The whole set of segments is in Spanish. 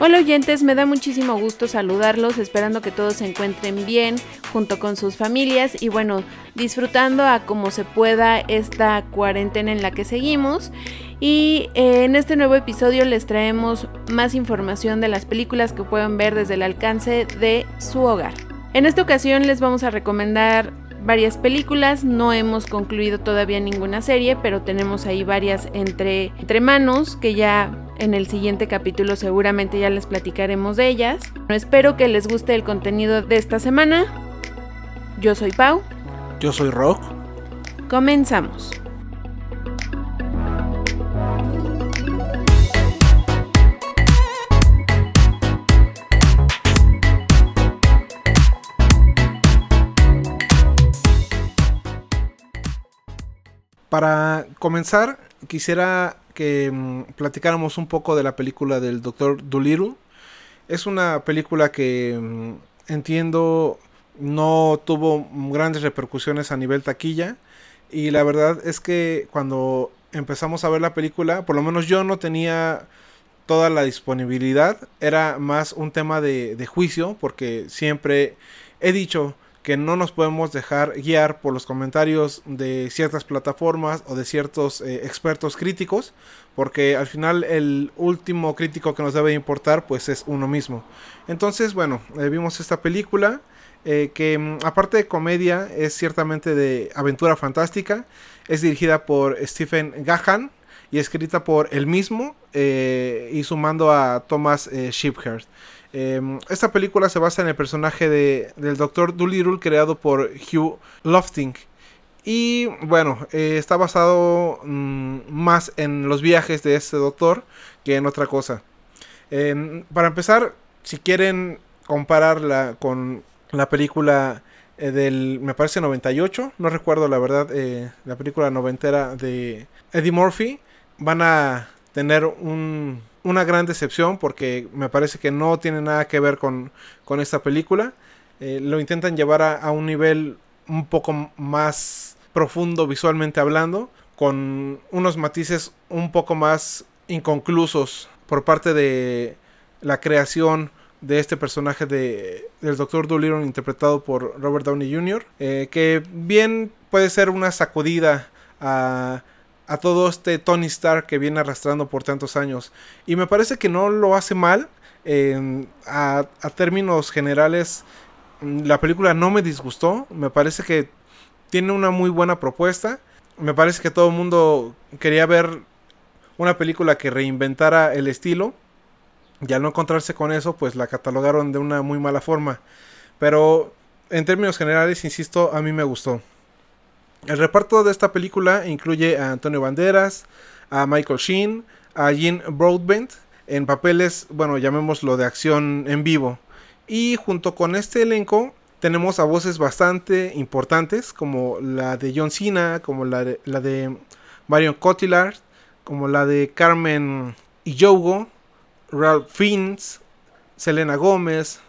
Hola oyentes, me da muchísimo gusto saludarlos, esperando que todos se encuentren bien junto con sus familias y bueno, disfrutando a como se pueda esta cuarentena en la que seguimos. Y eh, en este nuevo episodio les traemos más información de las películas que pueden ver desde el alcance de su hogar. En esta ocasión les vamos a recomendar varias películas, no hemos concluido todavía ninguna serie, pero tenemos ahí varias entre, entre manos que ya en el siguiente capítulo seguramente ya les platicaremos de ellas. Espero que les guste el contenido de esta semana. Yo soy Pau. Yo soy Rock. Comenzamos. Para comenzar, quisiera que mm, platicáramos un poco de la película del Dr. Dolittle. Es una película que mm, entiendo no tuvo grandes repercusiones a nivel taquilla. Y la verdad es que cuando empezamos a ver la película, por lo menos yo no tenía toda la disponibilidad. Era más un tema de juicio, porque siempre he dicho que no nos podemos dejar guiar por los comentarios de ciertas plataformas o de ciertos eh, expertos críticos, porque al final el último crítico que nos debe importar pues es uno mismo. Entonces, bueno, eh, vimos esta película eh, que mm, aparte de comedia es ciertamente de aventura fantástica, es dirigida por Stephen Gahan y escrita por él mismo y sumando a Thomas Shepherd. Em, esta película se basa en el personaje de, del Dr. Dolittle creado por Hugh Lofting. Y bueno, eh, está basado mm, más en los viajes de este doctor que en otra cosa. Em, para empezar, si quieren compararla con la película eh, del, me parece 98, no recuerdo la verdad, eh, la película noventera de Eddie Murphy, van a tener un, una gran decepción porque me parece que no tiene nada que ver con, con esta película. Eh, lo intentan llevar a, un nivel un poco más profundo visualmente hablando, con unos matices un poco más inconclusos por parte de la creación de este personaje de, del Dr. Dolittle interpretado por Robert Downey Jr., eh, que bien puede ser una sacudida a a todo este Tony Stark que viene arrastrando por tantos años. Y me parece que no lo hace mal. a, términos generales, mm, la película no me disgustó. Me parece que tiene una muy buena propuesta. Me parece que todo el mundo quería ver una película que reinventara el estilo. Y al no encontrarse con eso, pues la catalogaron de una muy mala forma. Pero en términos generales, insisto, a mí me gustó. El reparto de esta película incluye a Antonio Banderas, a Michael Sheen, a Jean Broadbent en papeles, bueno, llamémoslo de acción en vivo. Y junto con este elenco tenemos a voces bastante importantes como la de John Cena, como la de, la de Marion Cotillard, como la de Carmen Yogo, Ralph Fiennes, Selena Gómez,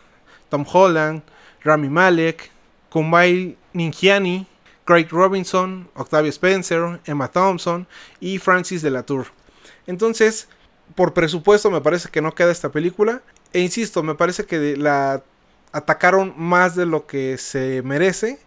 Tom Holland, Rami Malek, Kumbay Ninjiani, Craig Robinson, Octavia Spencer, Emma Thompson y Francis de la Tour. Entonces, por presupuesto me parece que no queda esta película. E insisto, me parece que la atacaron más de lo que se merece.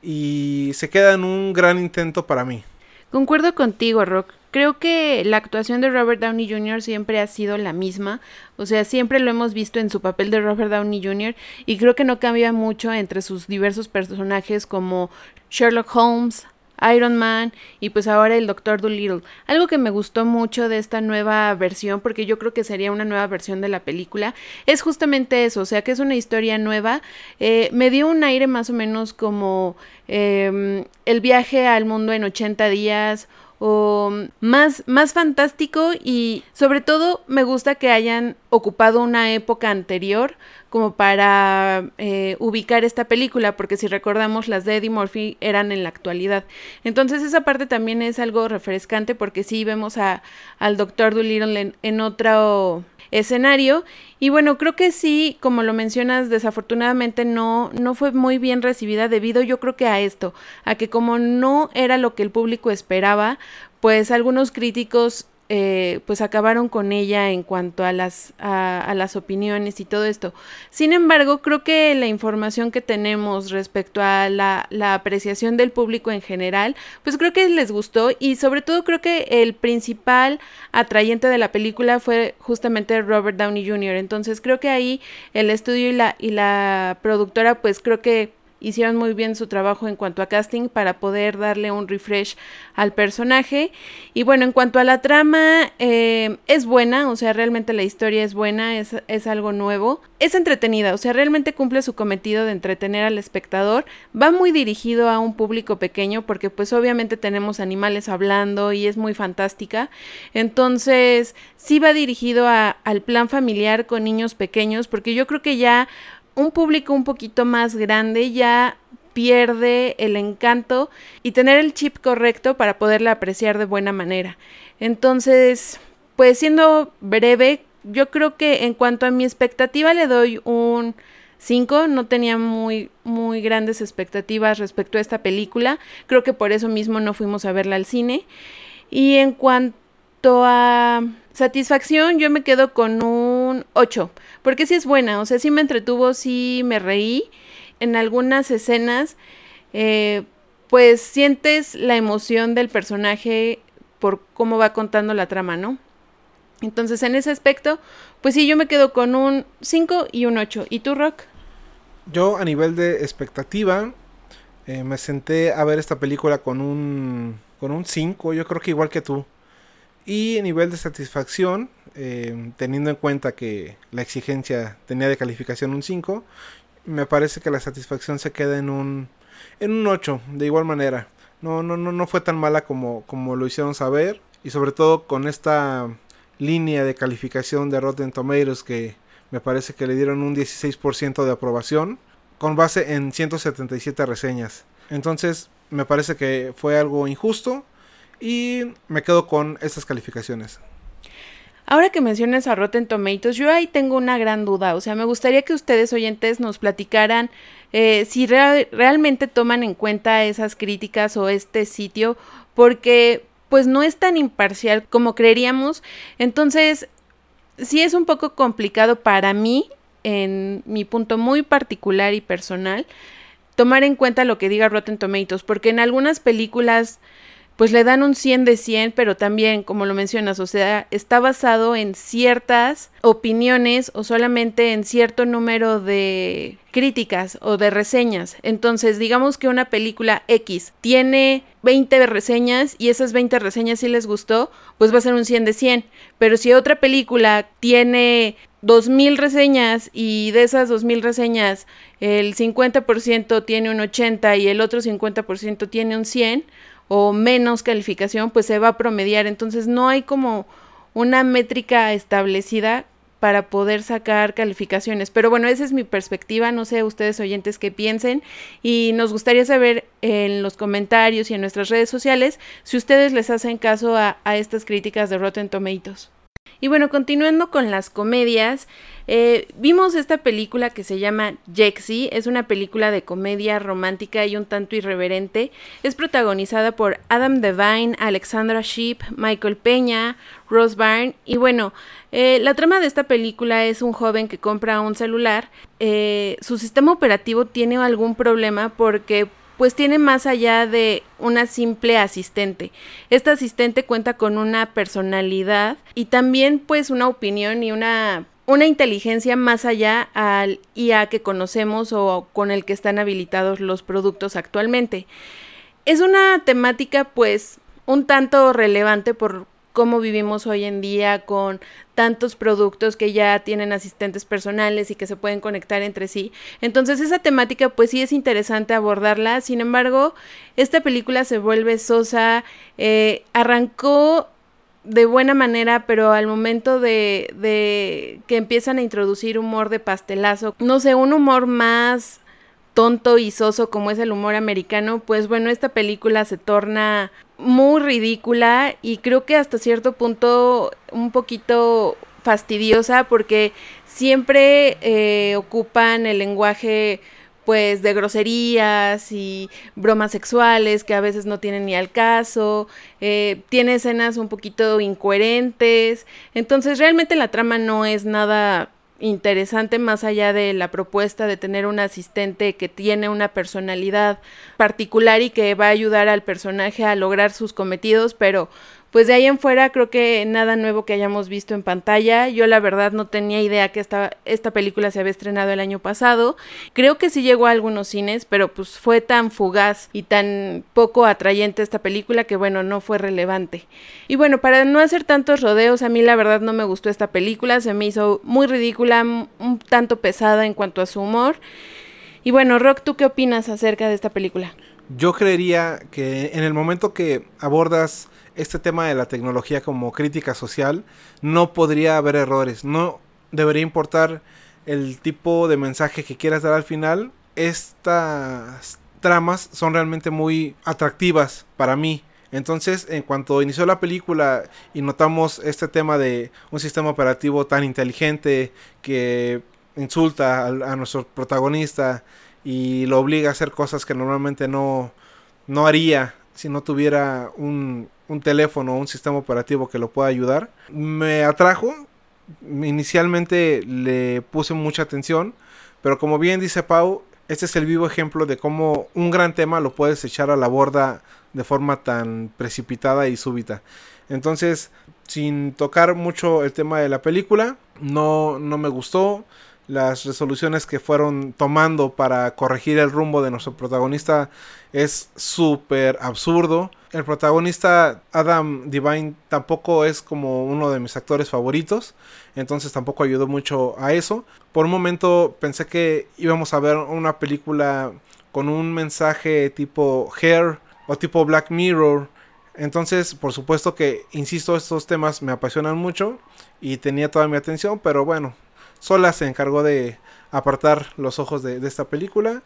Y se queda en un gran intento para mí. Concuerdo contigo, Rock. Creo que la actuación de Robert Downey Jr. siempre ha sido la misma, o sea, siempre lo hemos visto en su papel de Robert Downey Jr. y creo que no cambia mucho entre sus diversos personajes como Sherlock Holmes, Iron Man y pues ahora el Doctor Dolittle. Algo que me gustó mucho de esta nueva versión, porque yo creo que sería una nueva versión de la película, es justamente eso, o sea que es una historia nueva. Eh, me dio un aire más o menos como em, el viaje al mundo en 80 días o más, más fantástico y sobre todo me gusta que hayan ocupado una época anterior como para eh, ubicar esta película, porque si recordamos las de Eddie Murphy eran en la actualidad. Entonces esa parte también es algo refrescante porque sí vemos a, al Doctor Dolittle en, en otro escenario. Y bueno, creo que sí, como lo mencionas, desafortunadamente no, no fue muy bien recibida debido yo creo que a esto, a que como no era lo que el público esperaba, pues algunos críticos eh, pues acabaron con ella en cuanto a las, a, las opiniones y todo esto. Sin embargo, creo que la información que tenemos respecto a la, la, apreciación del público en general, pues creo que les gustó y sobre todo creo que el principal atrayente de la película fue justamente Robert Downey Jr. Entonces creo que ahí el estudio y la, y la productora pues creo que hicieron muy bien su trabajo en cuanto a casting para poder darle un refresh al personaje. Y bueno, en cuanto a la trama, eh, es buena, o sea, realmente la historia es buena, es, es algo nuevo. Es entretenida, o sea, realmente cumple su cometido de entretener al espectador. Va muy dirigido a un público pequeño porque pues obviamente tenemos animales hablando y es muy fantástica. Entonces, sí va dirigido a, al plan familiar con niños pequeños porque yo creo que ya un público un poquito más grande ya pierde el encanto y tener el chip correcto para poderla apreciar de buena manera. Entonces, pues siendo breve, yo creo que en cuanto a mi expectativa le doy un 5, no tenía muy muy grandes expectativas respecto a esta película, creo que por eso mismo no fuimos a verla al cine. Y en cuanto a satisfacción, yo me quedo con un 8 porque sí es buena, o sea, sí me entretuvo, sí me reí. En algunas escenas, eh, pues sientes la emoción del personaje por cómo va contando la trama, ¿no? Entonces, en ese aspecto, pues sí, yo me quedo con un 5 y un 8. ¿Y tú, Rock? Yo, a nivel de expectativa, eh, me senté a ver esta película con un, con un 5, yo creo que igual que tú. Y nivel de satisfacción, eh, teniendo en cuenta que la exigencia tenía de calificación un 5, me parece que la satisfacción se queda en un, en un 8, de igual manera. No, no, no, no fue tan mala como, como lo hicieron saber. Y sobre todo con esta línea de calificación de Rotten Tomatoes que me parece que le dieron un 16% de aprobación con base en 177 reseñas. Entonces me parece que fue algo injusto y me quedo con estas calificaciones. Ahora que mencionas a Rotten Tomatoes, yo ahí tengo una gran duda. O sea, me gustaría que ustedes oyentes nos platicaran eh, si realmente toman en cuenta esas críticas o este sitio, porque pues no es tan imparcial como creeríamos. Entonces, sí es un poco complicado para mí, en mi punto muy particular y personal, tomar en cuenta lo que diga Rotten Tomatoes, porque en algunas películas pues le dan un 100 de 100, pero también, como lo mencionas, o sea, está basado en ciertas opiniones o solamente en cierto número de críticas o de reseñas. Entonces, digamos que una película X tiene 20 reseñas y esas 20 reseñas sí les gustó, pues va a ser un 100 de 100. Pero si otra película tiene 2000 reseñas y de esas 2000 reseñas el 50% tiene un 80 y el otro 50% tiene un 100, o menos calificación, pues se va a promediar. Entonces no hay como una métrica establecida para poder sacar calificaciones. Pero bueno, esa es mi perspectiva, no sé ustedes oyentes qué piensen y nos gustaría saber en los comentarios y en nuestras redes sociales si ustedes les hacen caso a, a estas críticas de Rotten Tomatoes. Y bueno, continuando con las comedias, eh, vimos esta película que se llama Jexy, es una película de comedia romántica y un tanto irreverente. Es protagonizada por Adam Devine, Alexandra Sheep, Michael Peña, Rose Byrne. Y bueno, eh, la trama de esta película es un joven que compra un celular. Eh, su sistema operativo tiene algún problema porque pues tiene más allá de una simple asistente. Esta asistente cuenta con una personalidad y también pues una opinión y una una inteligencia más allá al IA que conocemos o con el que están habilitados los productos actualmente. Es una temática pues un tanto relevante por cómo vivimos hoy en día con tantos productos que ya tienen asistentes personales y que se pueden conectar entre sí. Entonces esa temática pues sí es interesante abordarla. Sin embargo, esta película se vuelve sosa. Eh, arrancó de buena manera, pero al momento de, de que empiezan a introducir humor de pastelazo, no sé, un humor más tonto y soso como es el humor americano, pues bueno, esta película se torna muy ridícula y creo que hasta cierto punto un poquito fastidiosa porque siempre eh, ocupan el lenguaje pues de groserías y bromas sexuales que a veces no tienen ni al caso, eh, tiene escenas un poquito incoherentes, entonces realmente la trama no es nada interesante más allá de la propuesta de tener un asistente que tiene una personalidad particular y que va a ayudar al personaje a lograr sus cometidos, pero pues de ahí en fuera creo que nada nuevo que hayamos visto en pantalla. Yo la verdad no tenía idea que esta, esta película se había estrenado el año pasado. Creo que sí llegó a algunos cines, pero pues fue tan fugaz y tan poco atrayente esta película que bueno, no fue relevante. Y bueno, para no hacer tantos rodeos, a mí la verdad no me gustó esta película, se me hizo muy ridícula, un tanto pesada en cuanto a su humor. Y bueno, Rock, ¿tú qué opinas acerca de esta película? Yo creería que en el momento que abordas este tema de la tecnología como crítica social, no podría haber errores. No debería importar el tipo de mensaje que quieras dar al final. Estas tramas son realmente muy atractivas para mí. Entonces, en cuanto inició la película y notamos este tema de un sistema operativo tan inteligente que insulta a, a nuestro protagonista y lo obliga a hacer cosas que normalmente no, no haría si no tuviera un, un teléfono o un sistema operativo que lo pueda ayudar. Me atrajo, inicialmente le puse mucha atención, pero como bien dice Pau, este es el vivo ejemplo de cómo un gran tema lo puedes echar a la borda de forma tan precipitada y súbita. Entonces, sin tocar mucho el tema de la película, no, no me gustó las resoluciones que fueron tomando para corregir el rumbo de nuestro protagonista es súper absurdo. El protagonista Adam Divine tampoco es como uno de mis actores favoritos, entonces tampoco ayudó mucho a eso. Por un momento pensé que íbamos a ver una película con un mensaje tipo Hair o tipo Black Mirror. Entonces, por supuesto que, insisto, estos temas me apasionan mucho y tenía toda mi atención, pero bueno, sola se encargó de apartar los ojos de, de esta película.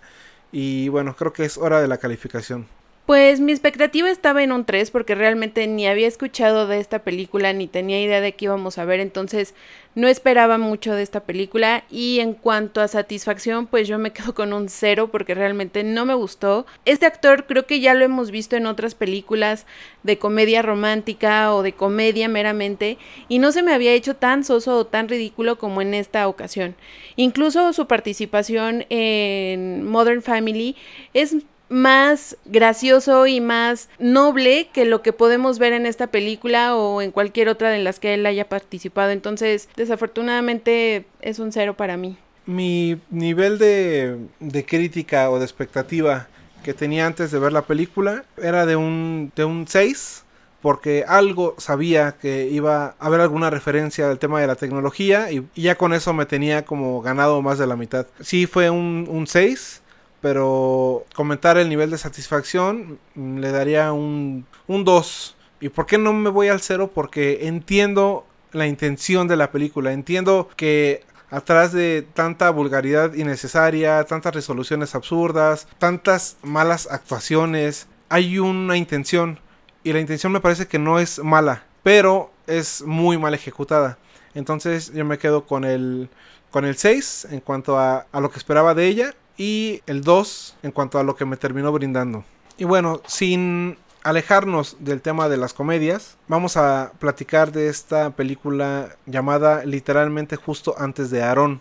Y bueno, creo que es hora de la calificación. Pues mi expectativa estaba en un 3 porque realmente ni había escuchado de esta película ni tenía idea de qué íbamos a ver, entonces no esperaba mucho de esta película y en cuanto a satisfacción pues yo me quedo con un 0 porque realmente no me gustó. Este actor creo que ya lo hemos visto en otras películas de comedia romántica o de comedia meramente y no se me había hecho tan soso o tan ridículo como en esta ocasión. Incluso su participación en Modern Family es más gracioso y más noble que lo que podemos ver en esta película o en cualquier otra de las que él haya participado. Entonces, desafortunadamente es un cero para mí. Mi nivel de, de crítica o de expectativa que tenía antes de ver la película era de un, de un 6 porque algo sabía que iba a haber alguna referencia al tema de la tecnología y, ya con eso me tenía como ganado más de la mitad. Sí fue un, un 6 pero comentar el nivel de satisfacción mm, le daría un, un 2. ¿Y por qué no me voy al 0? Porque entiendo la intención de la película, entiendo que atrás de tanta vulgaridad innecesaria, tantas resoluciones absurdas, tantas malas actuaciones, hay una intención y la intención me parece que no es mala, pero es muy mal ejecutada. Entonces yo me quedo con el con el 6 en cuanto a, a lo que esperaba de ella y el 2 en cuanto a lo que me terminó brindando. Y bueno, sin alejarnos del tema de las comedias, vamos a platicar de esta película llamada literalmente justo antes de Aarón.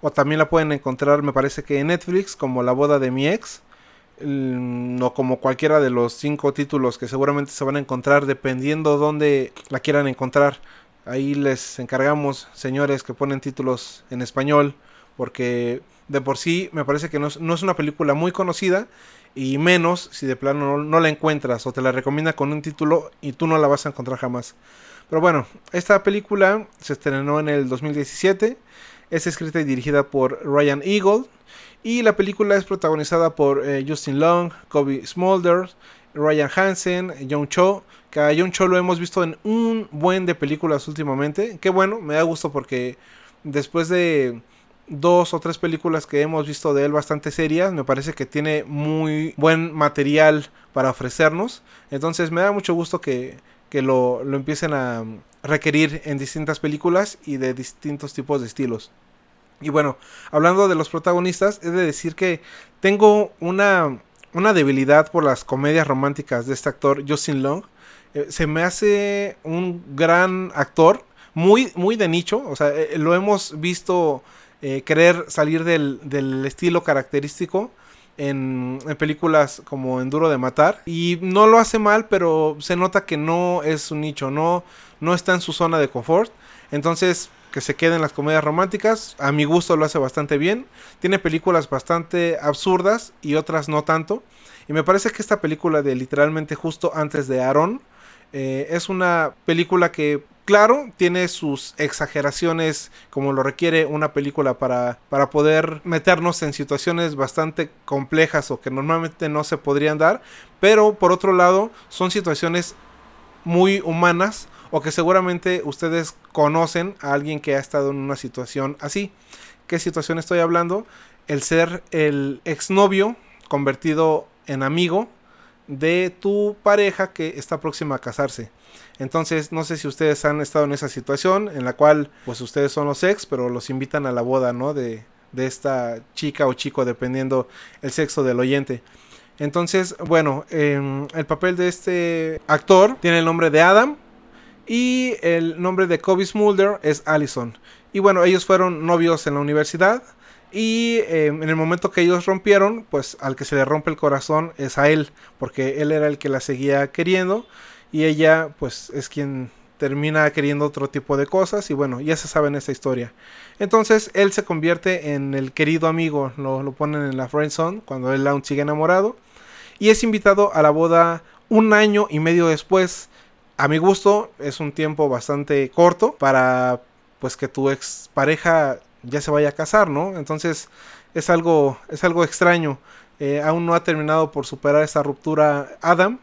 O también la pueden encontrar, me parece que en Netflix, como La boda de mi ex. O como cualquiera de los cinco títulos que seguramente se van a encontrar dependiendo dónde la quieran encontrar. Ahí les encargamos, señores, que ponen títulos en español. Porque de por sí me parece que no es, una película muy conocida y menos si de plano no, la encuentras o te la recomienda con un título y tú no la vas a encontrar jamás. Pero bueno, esta película se estrenó en el 2017, es escrita y dirigida por Ryan Eagle y la película es protagonizada por eh, Justin Long, Kobe Smulders, Ryan Hansen, John Cho, que a John Cho lo hemos visto en un buen de películas últimamente, que bueno, me da gusto porque después de dos o tres películas que hemos visto de él bastante serias. Me parece que tiene muy buen material para ofrecernos. Entonces me da mucho gusto que, lo, empiecen a requerir en distintas películas y de distintos tipos de estilos. Y bueno, hablando de los protagonistas, he de decir que tengo una, una debilidad por las comedias románticas de este actor, Justin Long. Eh, se me hace un gran actor, muy, muy de nicho, o sea, eh, lo hemos visto eh, querer salir del, del estilo característico en, películas como En Duro de Matar. Y no lo hace mal, pero se nota que no es un nicho, no, no está en su zona de confort. Entonces, que se quede en las comedias románticas. A mi gusto lo hace bastante bien. Tiene películas bastante absurdas y otras no tanto. Y me parece que esta película de literalmente justo antes de Aaron eh, es una película que Claro, tiene sus exageraciones como lo requiere una película para, para poder meternos en situaciones bastante complejas o que normalmente no se podrían dar, pero por otro lado son situaciones muy humanas o que seguramente ustedes conocen a alguien que ha estado en una situación así. ¿Qué situación estoy hablando? El ser el exnovio convertido en amigo de tu pareja que está próxima a casarse. Entonces, no sé si ustedes han estado en esa situación en la cual, pues ustedes son los ex, pero los invitan a la boda, ¿no? De, de esta chica o chico, dependiendo el sexo del oyente. Entonces, bueno, em, el papel de este actor tiene el nombre de Adam y el nombre de Kobe Smulder es Allison. Y bueno, ellos fueron novios en la universidad. Y em, en el momento que ellos rompieron, pues al que se le rompe el corazón es a él, porque él era el que la seguía queriendo y ella pues es quien termina queriendo otro tipo de cosas y bueno, ya se sabe en esta historia. Entonces él se convierte en el querido amigo, lo, ponen en la friend zone cuando él aún sigue enamorado y es invitado a la boda un año y medio después. A mi gusto es un tiempo bastante corto para pues que tu ex pareja ya se vaya a casar, ¿no? Entonces es algo, es algo extraño. Eh, aún no ha terminado por superar esta ruptura Adam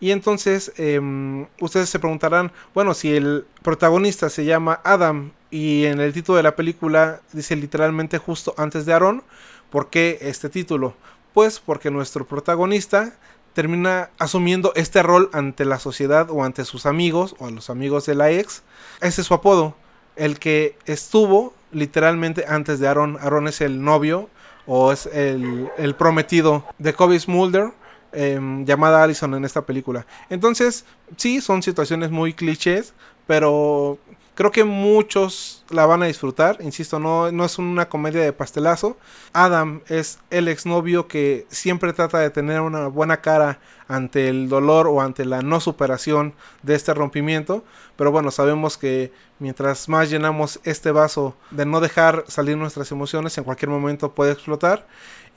y entonces em, ustedes se preguntarán, bueno, si el protagonista se llama Adam y en el título de la película dice literalmente justo antes de Aaron, ¿por qué este título? Pues porque nuestro protagonista termina asumiendo este rol ante la sociedad o ante sus amigos o a los amigos de la ex. Ese es su apodo, el que estuvo literalmente antes de Aaron. Aaron es el novio o es el, el prometido de Kobe Smulder Em, llamada Allison en esta película. Entonces, sí, son situaciones muy clichés, pero creo que muchos la van a disfrutar. Insisto, no, no es una comedia de pastelazo. Adam es el exnovio que siempre trata de tener una buena cara ante el dolor o ante la no superación de este rompimiento. Pero bueno, sabemos que mientras más llenamos este vaso de no dejar salir nuestras emociones, en cualquier momento puede explotar.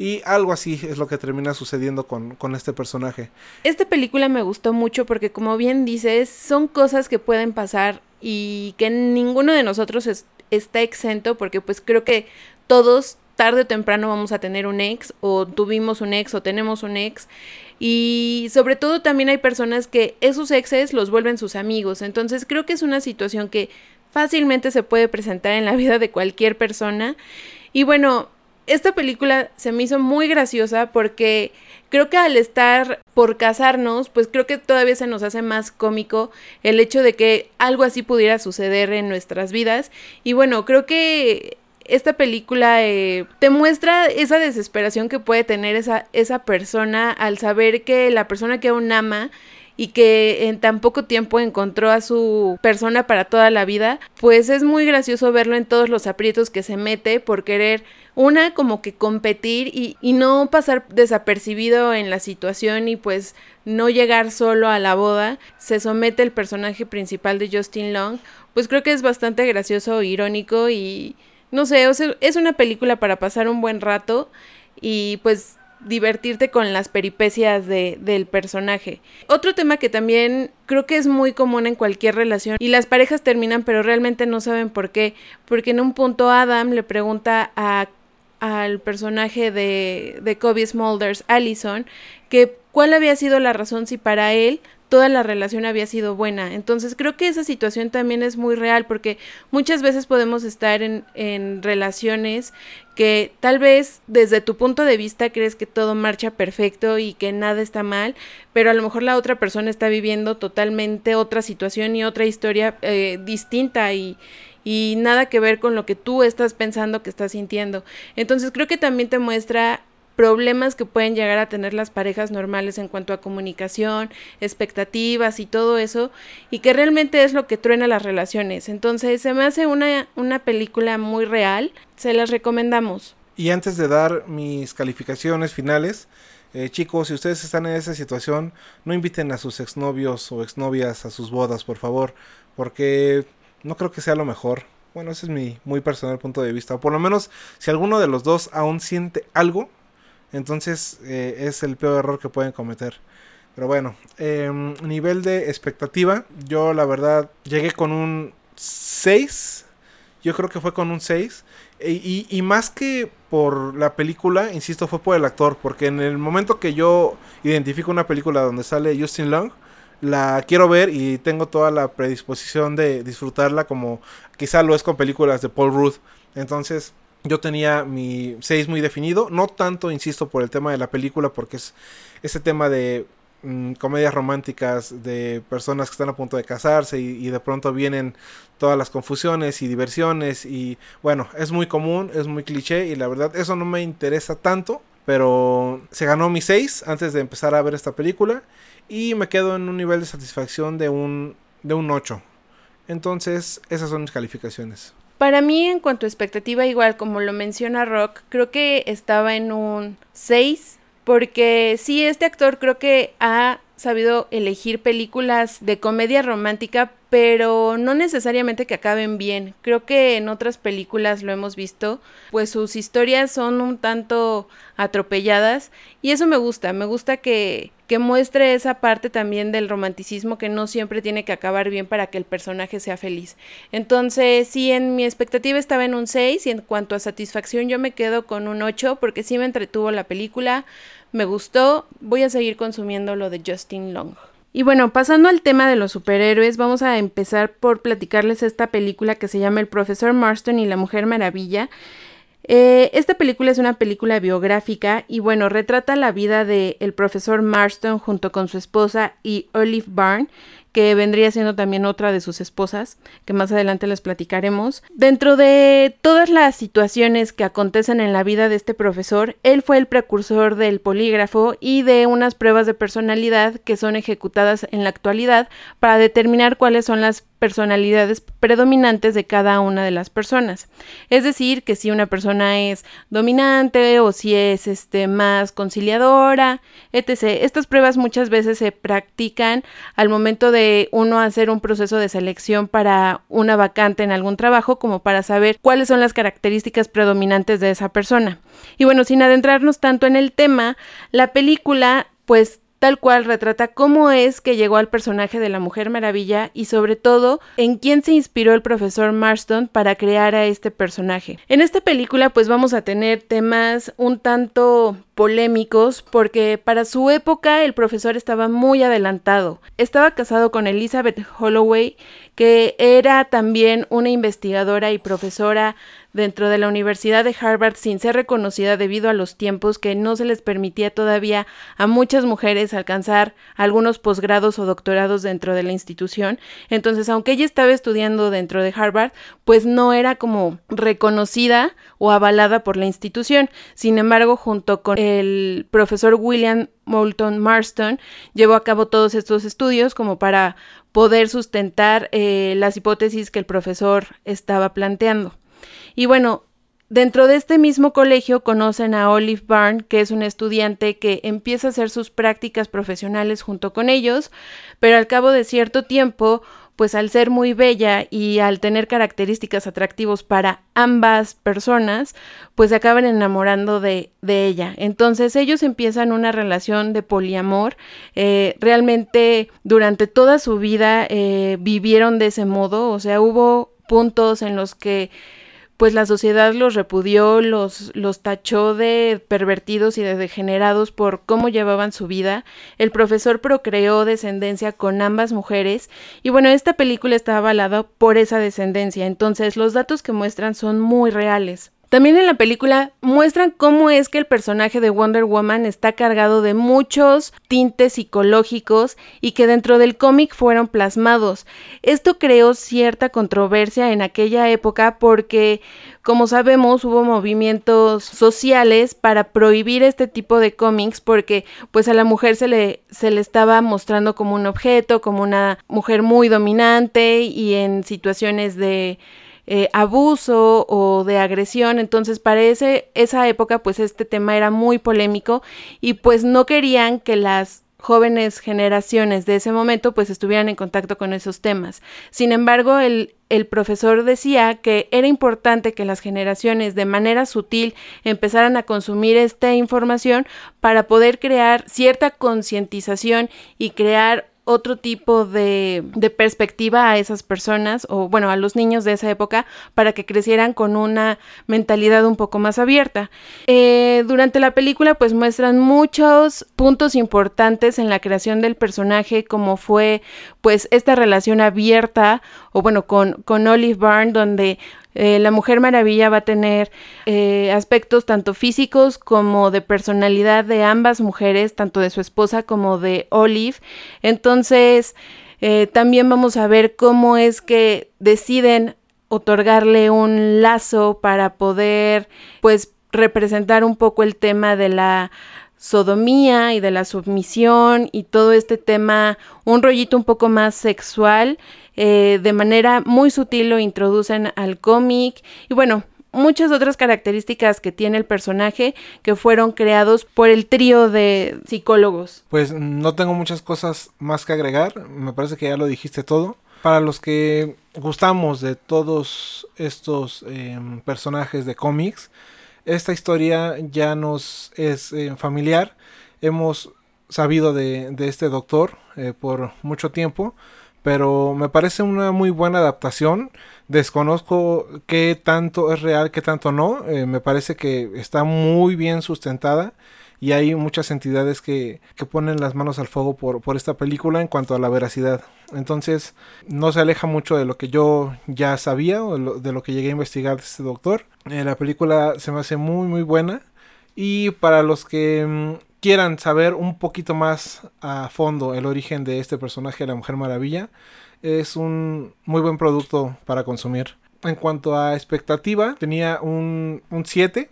Y algo así es lo que termina sucediendo con, este personaje. Esta película me gustó mucho porque como bien dices, son cosas que pueden pasar y que ninguno de nosotros está exento porque pues creo que todos tarde o temprano vamos a tener un ex o tuvimos un ex o tenemos un ex. Y sobre todo también hay personas que esos exes los vuelven sus amigos. Entonces creo que es una situación que fácilmente se puede presentar en la vida de cualquier persona. Y bueno esta película se me hizo muy graciosa porque creo que al estar por casarnos, pues creo que todavía se nos hace más cómico el hecho de que algo así pudiera suceder en nuestras vidas. Y bueno, creo que esta película eh, te muestra esa desesperación que puede tener esa, esa persona al saber que la persona que aún ama y que en tan poco tiempo encontró a su persona para toda la vida, pues es muy gracioso verlo en todos los aprietos que se mete por querer una como que competir y, y, no pasar desapercibido en la situación y pues no llegar solo a la boda, se somete el personaje principal de Justin Long, pues creo que es bastante gracioso, irónico y no sé, es una película para pasar un buen rato y pues divertirte con las peripecias de, del personaje. Otro tema que también creo que es muy común en cualquier relación y las parejas terminan pero realmente no saben por qué, porque en un punto Adam le pregunta a, al personaje de, de Kobe Smulders, Allison, que cuál había sido la razón si para él toda la relación había sido buena. Entonces creo que esa situación también es muy real porque muchas veces podemos estar en, en, relaciones que tal vez desde tu punto de vista crees que todo marcha perfecto y que nada está mal, pero a lo mejor la otra persona está viviendo totalmente otra situación y otra historia eh, distinta y, y nada que ver con lo que tú estás pensando que estás sintiendo. Entonces creo que también te muestra problemas que pueden llegar a tener las parejas normales en cuanto a comunicación, expectativas y todo eso, y que realmente es lo que truena las relaciones. Entonces se me hace una, una película muy real, se las recomendamos. Y antes de dar mis calificaciones finales, eh, chicos, si ustedes están en esa situación, no inviten a sus exnovios o exnovias a sus bodas, por favor, porque no creo que sea lo mejor. Bueno, ese es mi muy personal punto de vista. O por lo menos, si alguno de los dos aún siente algo, entonces eh, es el peor error que pueden cometer. Pero bueno, em, nivel de expectativa, yo la verdad llegué con un 6. Yo creo que fue con un 6. E, y, más que por la película, insisto, fue por el actor. Porque en el momento que yo identifico una película donde sale Justin Long, la quiero ver y tengo toda la predisposición de disfrutarla como quizá lo es con películas de Paul Rudd. Entonces, yo tenía mi 6 muy definido, no tanto, insisto, por el tema de la película, porque es ese tema de mm, comedias románticas de personas que están a punto de casarse y, de pronto vienen todas las confusiones y diversiones y bueno, es muy común, es muy cliché y la verdad eso no me interesa tanto, pero se ganó mi 6 antes de empezar a ver esta película y me quedo en un nivel de satisfacción de un, de un 8. Entonces, esas son mis calificaciones. Para mí, en cuanto a expectativa, igual como lo menciona Rock, creo que estaba en un 6, porque sí, este actor creo que ha sabido elegir películas de comedia romántica, pero no necesariamente que acaben bien. Creo que en otras películas lo hemos visto, pues sus historias son un tanto atropelladas y eso me gusta, me gusta que, que muestre esa parte también del romanticismo que no siempre tiene que acabar bien para que el personaje sea feliz. Entonces, sí, en mi expectativa estaba en un 6 y en cuanto a satisfacción yo me quedo con un 8 porque sí me entretuvo la película, me gustó, voy a seguir consumiendo lo de Justin Long. Y bueno, pasando al tema de los superhéroes, vamos a empezar por platicarles esta película que se llama El profesor Marston y la Mujer Maravilla. Eh, esta película es una película biográfica y bueno, retrata la vida del el profesor Marston junto con su esposa y Olive Byrne, que vendría siendo también otra de sus esposas, que más adelante les platicaremos. Dentro de todas las situaciones que acontecen en la vida de este profesor, él fue el precursor del polígrafo y de unas pruebas de personalidad que son ejecutadas en la actualidad para determinar cuáles son las personalidades predominantes de cada una de las personas. Es decir, que si una persona es dominante o si es este más conciliadora, etc. Estas pruebas muchas veces se practican al momento de uno hacer un proceso de selección para una vacante en algún trabajo como para saber cuáles son las características predominantes de esa persona. Y bueno, sin adentrarnos tanto en el tema, la película pues tal cual retrata cómo es que llegó al personaje de la Mujer Maravilla y sobre todo en quién se inspiró el profesor Marston para crear a este personaje. En esta película pues vamos a tener temas un tanto polémicos porque para su época el profesor estaba muy adelantado. Estaba casado con Elizabeth Holloway, que era también una investigadora y profesora dentro de la Universidad de Harvard sin ser reconocida debido a los tiempos que no se les permitía todavía a muchas mujeres alcanzar algunos posgrados o doctorados dentro de la institución. Entonces, aunque ella estaba estudiando dentro de Harvard, pues no era como reconocida o avalada por la institución. Sin embargo, junto con el profesor William Moulton Marston, llevó a cabo todos estos estudios como para poder sustentar eh, las hipótesis que el profesor estaba planteando. Y bueno, dentro de este mismo colegio conocen a Olive Byrne, que es un estudiante que empieza a hacer sus prácticas profesionales junto con ellos, pero al cabo de cierto tiempo, pues al ser muy bella y al tener características atractivos para ambas personas, pues se acaban enamorando de, de, ella. Entonces ellos empiezan una relación de poliamor. Eh, realmente durante toda su vida eh, vivieron de ese modo, o sea, hubo puntos en los que pues la sociedad los repudió, los, los tachó de pervertidos y de degenerados por cómo llevaban su vida. El profesor procreó descendencia con ambas mujeres y bueno, esta película está avalada por esa descendencia, entonces los datos que muestran son muy reales. También en la película muestran cómo es que el personaje de Wonder Woman está cargado de muchos tintes psicológicos y que dentro del cómic fueron plasmados. Esto creó cierta controversia en aquella época porque, como sabemos, hubo movimientos sociales para prohibir este tipo de cómics porque pues a la mujer se le, se le estaba mostrando como un objeto, como una mujer muy dominante y en situaciones de eh, abuso o de agresión. Entonces, para esa época, pues este tema era muy polémico y pues no querían que las jóvenes generaciones de ese momento pues estuvieran en contacto con esos temas. Sin embargo, el, el profesor decía que era importante que las generaciones de manera sutil empezaran a consumir esta información para poder crear cierta concientización y crear otro tipo de, de, perspectiva a esas personas o bueno a los niños de esa época para que crecieran con una mentalidad un poco más abierta. Eh, durante la película pues muestran muchos puntos importantes en la creación del personaje como fue pues esta relación abierta o bueno con, con Olive Byrne donde eh, la Mujer Maravilla va a tener eh, aspectos tanto físicos como de personalidad de ambas mujeres, tanto de su esposa como de Olive. Entonces, eh, también vamos a ver cómo es que deciden otorgarle un lazo para poder, pues, representar un poco el tema de la sodomía y de la submisión y todo este tema, un rollito un poco más sexual eh, de manera muy sutil lo introducen al cómic y bueno, muchas otras características que tiene el personaje que fueron creados por el trío de psicólogos. Pues no tengo muchas cosas más que agregar, me parece que ya lo dijiste todo. Para los que gustamos de todos estos em, personajes de cómics, esta historia ya nos es eh, familiar. Hemos sabido de, de este doctor eh, por mucho tiempo pero me parece una muy buena adaptación. Desconozco qué tanto es real, qué tanto no. Eh, me parece que está muy bien sustentada y hay muchas entidades que, que ponen las manos al fuego por, por, esta película en cuanto a la veracidad. Entonces no se aleja mucho de lo que yo ya sabía o de lo, que llegué a investigar de este doctor. Eh, la película se me hace muy muy buena y para los que mm, quieran saber un poquito más a fondo el origen de este personaje, la Mujer Maravilla, es un muy buen producto para consumir. En cuanto a expectativa, tenía un, 7.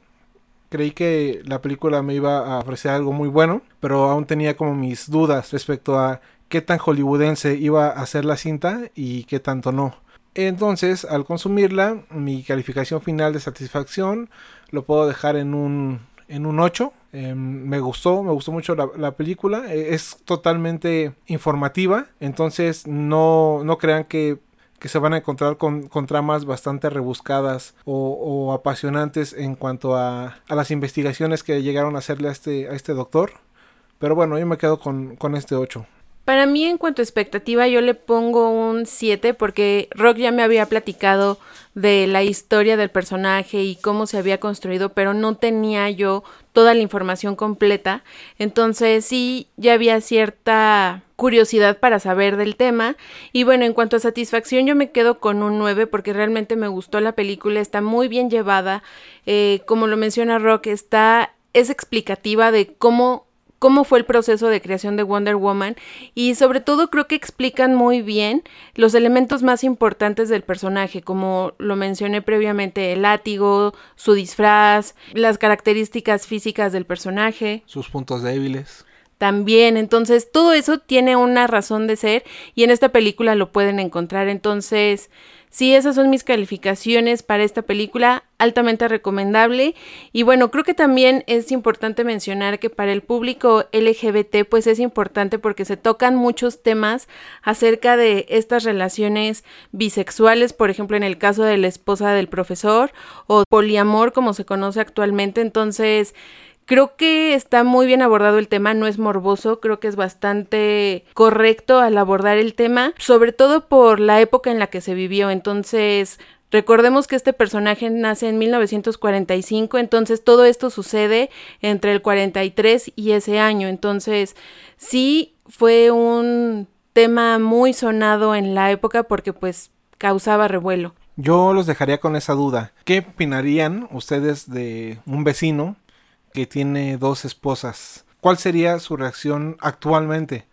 Creí que la película me iba a ofrecer algo muy bueno, pero aún tenía como mis dudas respecto a qué tan hollywoodense iba a ser la cinta y qué tanto no. Entonces, al consumirla, mi calificación final de satisfacción lo puedo dejar en un, en un 8 Em, me gustó, me gustó mucho la, película. E, es totalmente informativa. Entonces no, no crean que, que se van a encontrar con, tramas bastante rebuscadas o, apasionantes en cuanto a, a, las investigaciones que llegaron a hacerle a este, a este doctor. Pero bueno, yo me quedo con, con este 8. Para mí, en cuanto a expectativa, yo le pongo un 7 porque Rock ya me había platicado de la historia del personaje y cómo se había construido, pero no tenía yo toda la información completa. Entonces sí, ya había cierta curiosidad para saber del tema. Y bueno, en cuanto a satisfacción, yo me quedo con un 9 porque realmente me gustó la película, está muy bien llevada. Eh, como lo menciona Rock, está, es explicativa de cómo cómo fue el proceso de creación de Wonder Woman y sobre todo creo que explican muy bien los elementos más importantes del personaje, como lo mencioné previamente, el látigo, su disfraz, las características físicas del personaje. Sus puntos débiles. También, entonces todo eso tiene una razón de ser y en esta película lo pueden encontrar, entonces Sí, esas son mis calificaciones para esta película, altamente recomendable. Y bueno, creo que también es importante mencionar que para el público LGBT pues es importante porque se tocan muchos temas acerca de estas relaciones bisexuales, por ejemplo en el caso de la esposa del profesor o poliamor como se conoce actualmente. Entonces, Creo que está muy bien abordado el tema, no es morboso, creo que es bastante correcto al abordar el tema, sobre todo por la época en la que se vivió. Entonces, Recordemos que este personaje nace en 1945, entonces todo esto sucede entre el 43 y ese año. Entonces, sí fue un tema muy sonado en la época porque pues causaba revuelo. Yo los dejaría con esa duda. ¿Qué opinarían ustedes de un vecino que tiene dos esposas? ¿Cuál sería su reacción actualmente?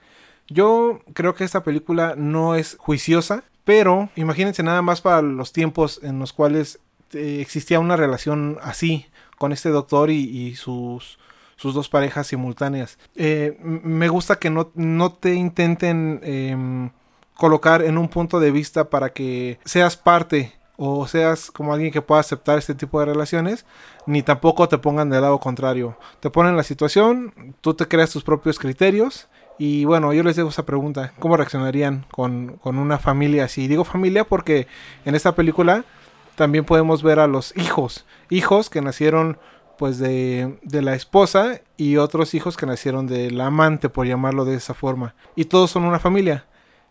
Yo creo que esta película no es juiciosa, pero imagínense nada más para los tiempos en los cuales eh, existía una relación así con este doctor y, sus, sus, dos parejas simultáneas. Eh, me gusta que no, no te intenten em, colocar en un punto de vista para que seas parte o seas como alguien que pueda aceptar este tipo de relaciones, ni tampoco te pongan del lado contrario. Te ponen la situación, tú te creas tus propios criterios y bueno, yo les dejo esa pregunta, ¿cómo reaccionarían con, una familia así? Digo familia porque en esta película también podemos ver a los hijos, hijos que nacieron pues de, de la esposa y otros hijos que nacieron del amante, por llamarlo de esa forma. Y todos son una familia.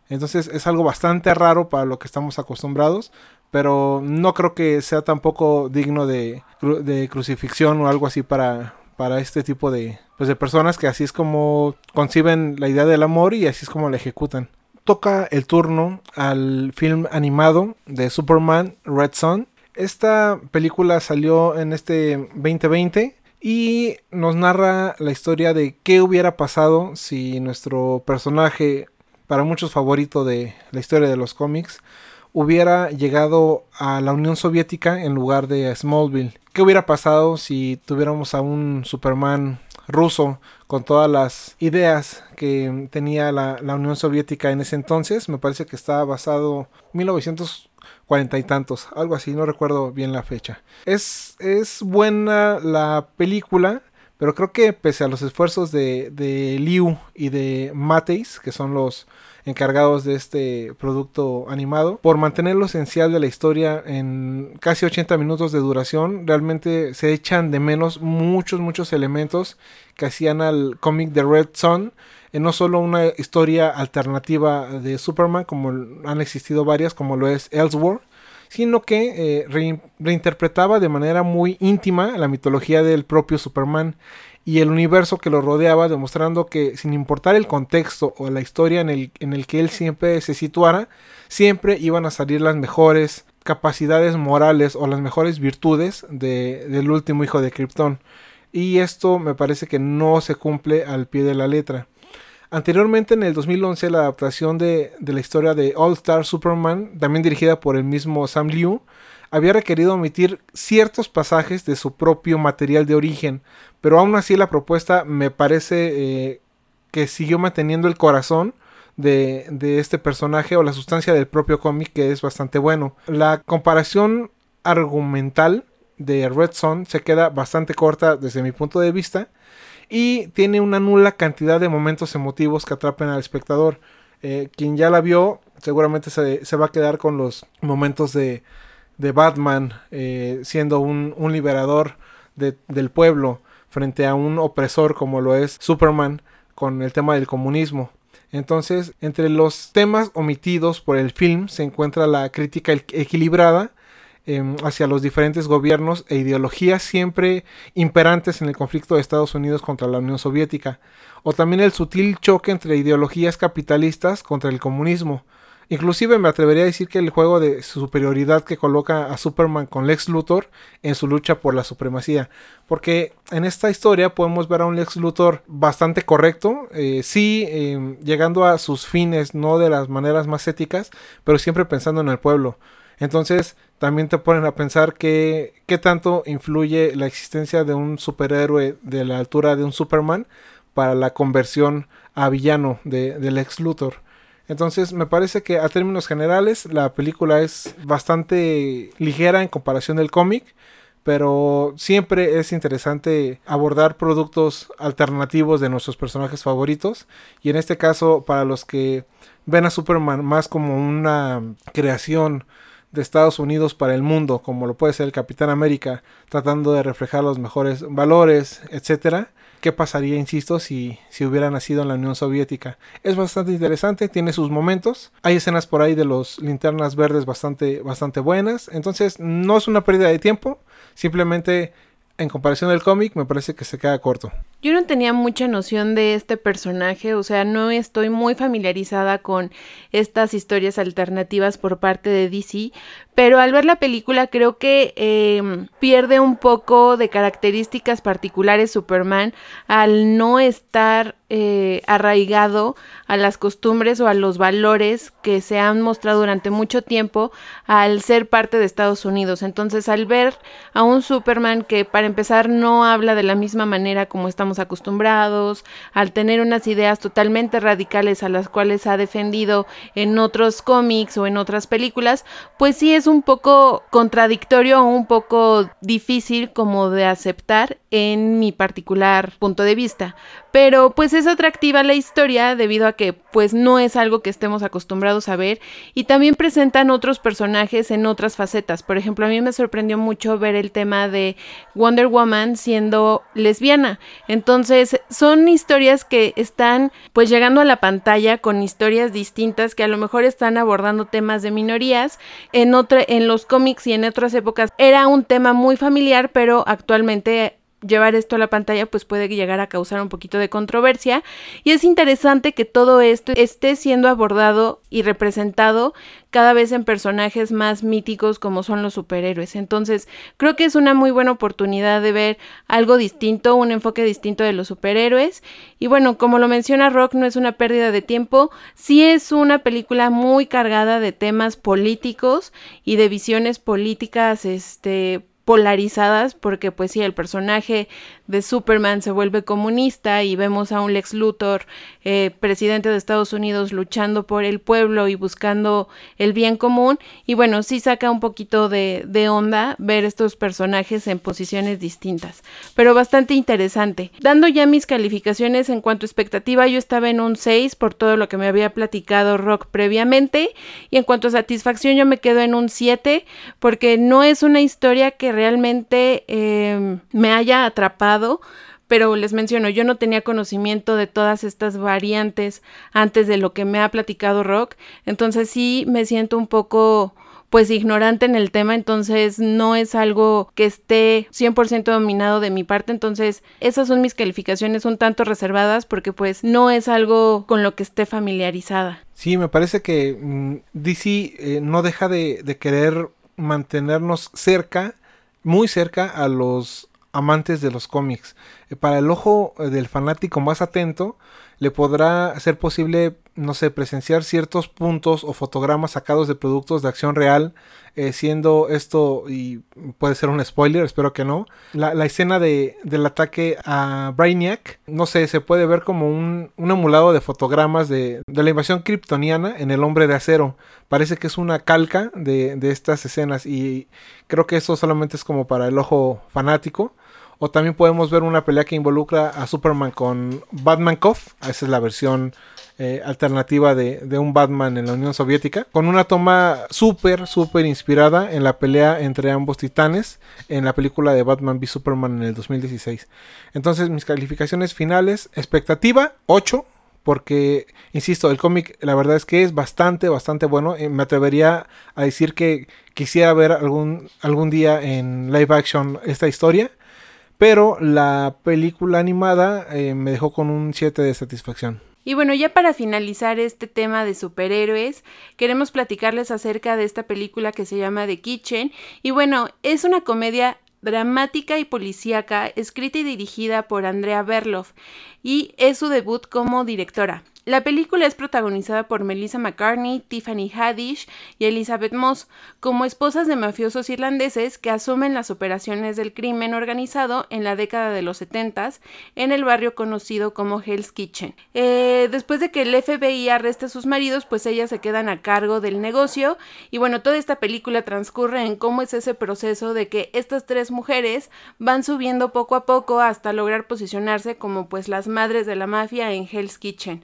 Entonces es algo bastante raro para lo que estamos acostumbrados, pero no creo que sea tampoco digno de, de crucifixión o algo así para, para este tipo de, pues de personas que así es como conciben la idea del amor y así es como la ejecutan. Toca el turno al film animado de Superman Red Son. Esta película salió en este 2020 y nos narra la historia de qué hubiera pasado si nuestro personaje, para muchos favorito de la historia de los cómics, hubiera llegado a la Unión Soviética en lugar de Smallville. ¿Qué hubiera pasado si tuviéramos a un Superman ruso con todas las ideas que tenía la, Unión Soviética en ese entonces? Me parece que está basado en 1940 y tantos, algo así, no recuerdo bien la fecha. Es, es buena la película. Pero creo que pese a los esfuerzos de, de Liu y de Mateis, que son los encargados de este producto animado, por mantener lo esencial de la historia en casi 80 minutos de duración, realmente se echan de menos muchos, muchos elementos que hacían al cómic de Red Son, no solo una historia alternativa de Superman, como han existido varias, como lo es Elseworld, sino que eh, reinterpretaba de manera muy íntima la mitología del propio Superman y el universo que lo rodeaba, demostrando que sin importar el contexto o la historia en el, en el que él siempre se situara, siempre iban a salir las mejores capacidades morales o las mejores virtudes de, del último hijo de Krypton. Y esto me parece que no se cumple al pie de la letra. Anteriormente, en el 2011, la adaptación de, de la historia de All Star Superman, también dirigida por el mismo Sam Liu, había requerido omitir ciertos pasajes de su propio material de origen, pero aún así la propuesta me parece eh, que siguió manteniendo el corazón de, este personaje o la sustancia del propio cómic que es bastante bueno. La comparación argumental de Red Son se queda bastante corta desde mi punto de vista y tiene una nula cantidad de momentos emotivos que atrapen al espectador. Eh, quien ya la vio seguramente se, se va a quedar con los momentos de de Batman eh, siendo un, un liberador del pueblo frente a un opresor como lo es Superman con el tema del comunismo. Entonces, entre los temas omitidos por el film se encuentra la crítica equilibrada em, hacia los diferentes gobiernos e ideologías siempre imperantes en el conflicto de Estados Unidos contra la Unión Soviética, o también el sutil choque entre ideologías capitalistas contra el comunismo, Inclusive me atrevería a decir que el juego de superioridad que coloca a Superman con Lex Luthor en su lucha por la supremacía. Porque en esta historia podemos ver a un Lex Luthor bastante correcto, eh, sí em, llegando a sus fines, no de las maneras más éticas, pero siempre pensando en el pueblo. Entonces también te ponen a pensar que qué tanto influye la existencia de un superhéroe de la altura de un Superman para la conversión a villano de, Lex Luthor. Entonces me parece que a términos generales la película es bastante ligera en comparación del cómic, pero siempre es interesante abordar productos alternativos de nuestros personajes favoritos. Y en este caso para los que ven a Superman más como una creación de Estados Unidos para el mundo, como lo puede ser el Capitán América, tratando de reflejar los mejores valores, etcétera. ¿Qué pasaría, insisto, si, si hubiera nacido en la Unión Soviética? Es bastante interesante, tiene sus momentos. Hay escenas por ahí de los linternas verdes bastante, bastante buenas. Entonces, no es una pérdida de tiempo. Simplemente en comparación del cómic, me parece que se queda corto. Yo no tenía mucha noción de este personaje, o sea, no estoy muy familiarizada con estas historias alternativas por parte de DC, pero al ver la película creo que em, pierde un poco de características particulares Superman al no estar eh, arraigado a las costumbres o a los valores que se han mostrado durante mucho tiempo al ser parte de Estados Unidos. Entonces, al ver a un Superman que para empezar no habla de la misma manera como estamos acostumbrados, al tener unas ideas totalmente radicales a las cuales ha defendido en otros cómics o en otras películas, pues sí es un poco contradictorio o un poco difícil como de aceptar en mi particular punto de vista. Pero pues es atractiva la historia debido a que pues no es algo que estemos acostumbrados a ver y también presentan otros personajes en otras facetas. Por ejemplo, a mí me sorprendió mucho ver el tema de Wonder Woman siendo lesbiana. Entonces, son historias que están pues llegando a la pantalla con historias distintas que a lo mejor están abordando temas de minorías. En otra en los cómics y en otras épocas era un tema muy familiar, pero actualmente llevar esto a la pantalla pues puede llegar a causar un poquito de controversia y es interesante que todo esto esté siendo abordado y representado cada vez en personajes más míticos como son los superhéroes. Entonces, creo que es una muy buena oportunidad de ver algo distinto, un enfoque distinto de los superhéroes. Y bueno, como lo menciona Rock, no es una pérdida de tiempo, sí es una película muy cargada de temas políticos y de visiones políticas este polarizadas porque pues sí, el personaje de Superman se vuelve comunista y vemos a un Lex Luthor, eh, presidente de Estados Unidos, luchando por el pueblo y buscando el bien común. Y bueno, sí saca un poquito de, de onda ver estos personajes en posiciones distintas, pero bastante interesante. Dando ya mis calificaciones en cuanto a expectativa, yo estaba en un 6 por todo lo que me había platicado Rock previamente y en cuanto a satisfacción yo me quedo en un 7 porque no es una historia que realmente eh, me haya atrapado, pero les menciono, yo no tenía conocimiento de todas estas variantes antes de lo que me ha platicado Rock, entonces sí me siento un poco pues ignorante en el tema, entonces no es algo que esté 100% dominado de mi parte, entonces esas son mis calificaciones un tanto reservadas porque pues no es algo con lo que esté familiarizada. Sí, me parece que mm, DC eh, no deja de, de querer mantenernos cerca muy cerca a los amantes de los cómics. Eh, para el ojo eh, del fanático más atento, le podrá ser posible, no sé, presenciar ciertos puntos o fotogramas sacados de productos de acción real, eh, siendo esto, y puede ser un spoiler, espero que no, la, escena de, del ataque a Brainiac, no sé, se puede ver como un, un emulado de fotogramas de, de, la invasión kryptoniana en el hombre de acero. Parece que es una calca de, de estas escenas y creo que eso solamente es como para el ojo fanático. O también podemos ver una pelea que involucra a Superman con Batman Koff. Esa es la versión eh, alternativa de, un Batman en la Unión Soviética. Con una toma súper, súper inspirada en la pelea entre ambos titanes en la película de Batman v Superman en el 2016. Entonces mis calificaciones finales, expectativa 8. Porque, insisto, el cómic la verdad es que es bastante, bastante bueno. Eh, me atrevería a decir que quisiera ver algún, algún día en live action esta historia. Pero la película animada eh, me dejó con un 7 de satisfacción. Y bueno, ya para finalizar este tema de superhéroes, queremos platicarles acerca de esta película que se llama The Kitchen. Y bueno, es una comedia dramática y policíaca escrita y dirigida por Andrea Berloff y es su debut como directora. La película es protagonizada por Melissa McCartney, Tiffany Haddish y Elizabeth Moss como esposas de mafiosos irlandeses que asumen las operaciones del crimen organizado en la década de los 70 en el barrio conocido como Hell's Kitchen. Eh, después de que el FBI arreste a sus maridos, pues ellas se quedan a cargo del negocio y bueno, toda esta película transcurre en cómo es ese proceso de que estas tres mujeres van subiendo poco a poco hasta lograr posicionarse como pues las madres de la mafia en Hell's Kitchen.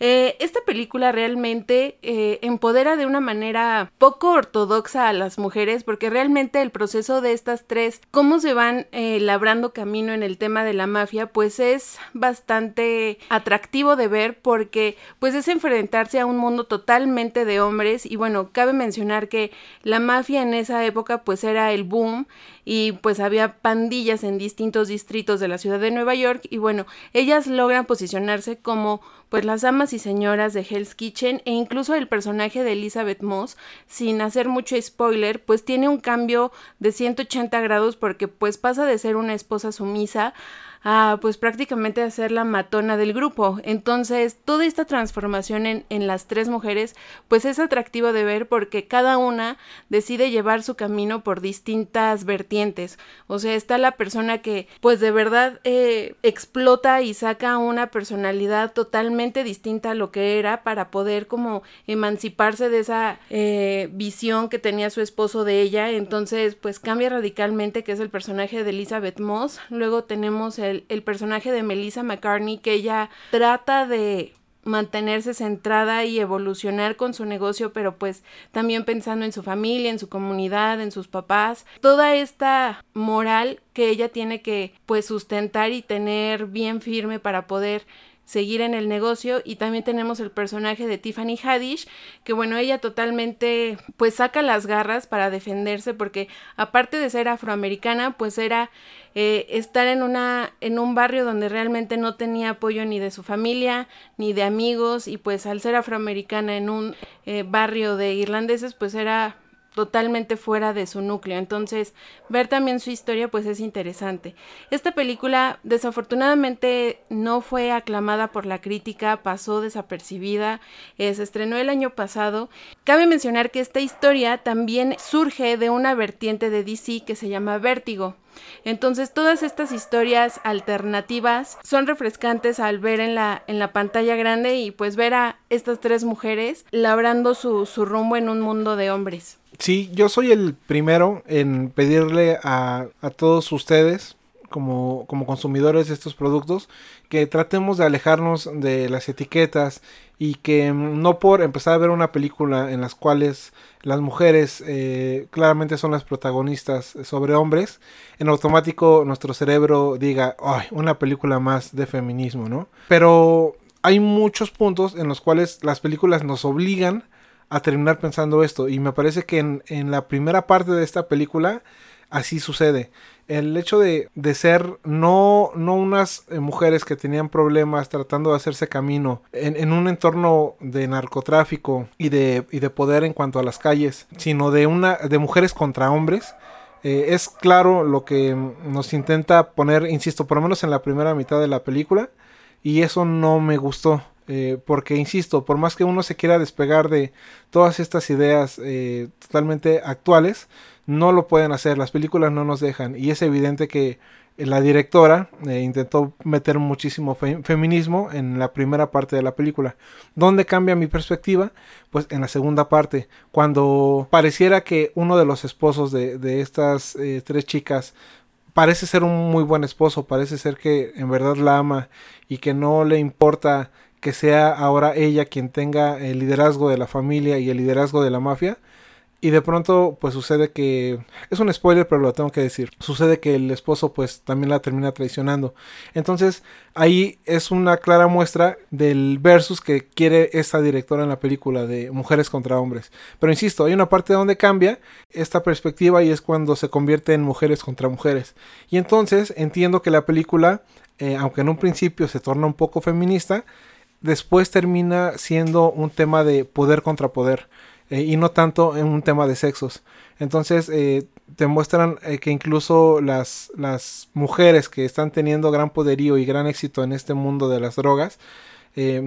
Eh, esta película realmente eh, empodera de una manera poco ortodoxa a las mujeres porque realmente el proceso de estas tres, cómo se van eh, labrando camino en el tema de la mafia, pues es bastante atractivo de ver porque pues es enfrentarse a un mundo totalmente de hombres. Y bueno, cabe mencionar que la mafia en esa época pues era el boom y pues había pandillas en distintos distritos de la ciudad de Nueva York. Y bueno, ellas logran posicionarse como pues las amas y señoras de Hell's Kitchen e incluso el personaje de Elizabeth Moss, sin hacer mucho spoiler, pues tiene un cambio de 180 grados porque pues pasa de ser una esposa sumisa a pues prácticamente a ser la matona del grupo. Entonces, toda esta transformación en, en, las tres mujeres, pues es atractivo de ver porque cada una decide llevar su camino por distintas vertientes. O sea, está la persona que pues de verdad eh, explota y saca una personalidad totalmente distinta a lo que era para poder como emanciparse de esa eh, visión que tenía su esposo de ella. Entonces, pues cambia radicalmente, que es el personaje de Elizabeth Moss. Luego tenemos el el, personaje de Melissa McCartney, que ella trata de mantenerse centrada y evolucionar con su negocio, pero pues también pensando en su familia, en su comunidad, en sus papás, toda esta moral que ella tiene que pues sustentar y tener bien firme para poder seguir en el negocio y también tenemos el personaje de Tiffany Haddish que bueno ella totalmente pues saca las garras para defenderse porque aparte de ser afroamericana pues era eh, estar en una en un barrio donde realmente no tenía apoyo ni de su familia ni de amigos y pues al ser afroamericana en un eh, barrio de irlandeses pues era totalmente fuera de su núcleo. Entonces, ver también su historia pues es interesante. Esta película desafortunadamente no fue aclamada por la crítica, pasó desapercibida, eh, se estrenó el año pasado. Cabe mencionar que esta historia también surge de una vertiente de DC que se llama Vértigo. Entonces todas estas historias alternativas son refrescantes al ver en la, en la pantalla grande y pues ver a estas tres mujeres labrando su, su rumbo en un mundo de hombres. Sí, yo soy el primero en pedirle a, a todos ustedes, como, como consumidores de estos productos, que tratemos de alejarnos de las etiquetas y que no por empezar a ver una película en las cuales las mujeres eh, claramente son las protagonistas sobre hombres, en automático nuestro cerebro diga, ay, una película más de feminismo, ¿no? Pero hay muchos puntos en los cuales las películas nos obligan a terminar pensando esto. Y me parece que en, en la primera parte de esta película así sucede. El hecho de, de ser no, no unas eh, mujeres que tenían problemas tratando de hacerse camino en, en, un entorno de narcotráfico y de, y de poder en cuanto a las calles, sino de, una, de mujeres contra hombres. Eh, es claro lo que nos intenta poner, insisto, por lo menos en la primera mitad de la película, y eso no me gustó. Eh, porque, insisto, por más que uno se quiera despegar de todas estas ideas totalmente actuales, no lo pueden hacer, las películas no nos dejan. Y es evidente que la directora eh, intentó meter muchísimo feminismo en la primera parte de la película. ¿Dónde cambia mi perspectiva? Pues en la segunda parte, cuando pareciera que uno de los esposos de, de estas tres chicas parece ser un muy buen esposo, parece ser que en verdad la ama y que no le importa que sea ahora ella quien tenga el liderazgo de la familia y el liderazgo de la mafia. Y de pronto pues sucede que es un spoiler pero lo tengo que decir. Sucede que el esposo pues también la termina traicionando. Entonces ahí es una clara muestra del versus que quiere esta directora en la película de mujeres contra hombres. Pero insisto, hay una parte donde cambia esta perspectiva y es cuando se convierte en mujeres contra mujeres. Y entonces entiendo que la película, eh, aunque en un principio se torna un poco feminista, después termina siendo un tema de poder contra poder eh, y no tanto en un tema de sexos. Entonces eh, te muestran eh, que incluso las, las mujeres que están teniendo gran poderío y gran éxito en este mundo de las drogas,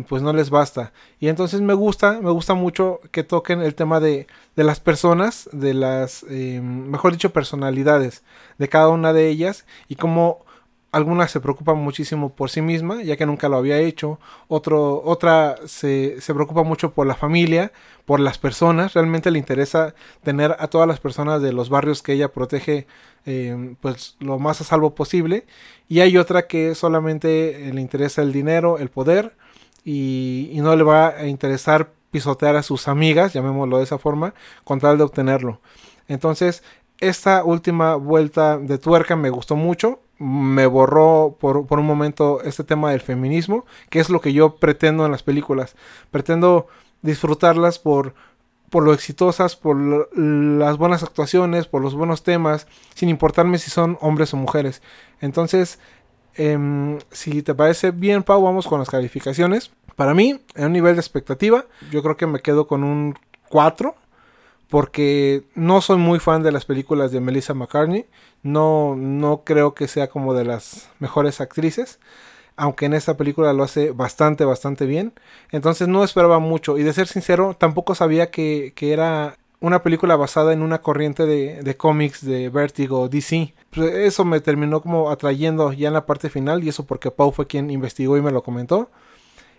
pues no les basta. Y entonces me gusta, me gusta mucho que toquen el tema de, de las personas, de las, mejor dicho, personalidades de cada una de ellas y cómo algunas se preocupan muchísimo por sí misma, ya que nunca lo había hecho. Otro, otra se, se, preocupa mucho por la familia, por las personas. Realmente le interesa tener a todas las personas de los barrios que ella protege eh, pues lo más a salvo posible. Y hay otra que solamente le interesa el dinero, el poder y, no le va a interesar pisotear a sus amigas, llamémoslo de esa forma, con tal de obtenerlo. Entonces, esta última vuelta de tuerca me gustó mucho. Me borró por, por, un momento este tema del feminismo, que es lo que yo pretendo en las películas. Pretendo disfrutarlas por, por lo exitosas, por las buenas actuaciones, por los buenos temas, sin importarme si son hombres o mujeres. Entonces, em, si te parece bien, Pau, vamos con las calificaciones. Para mí, en un nivel de expectativa, yo creo que me quedo con un 4, porque no soy muy fan de las películas de Melissa McCartney. No, no creo que sea como de las mejores actrices aunque en esta película lo hace bastante, bastante bien. Entonces no esperaba mucho y de ser sincero, tampoco sabía que, era una película basada en una corriente de, cómics de Vertigo DC. Pues, eso me terminó como atrayendo ya en la parte final y eso porque Pau fue quien investigó y me lo comentó.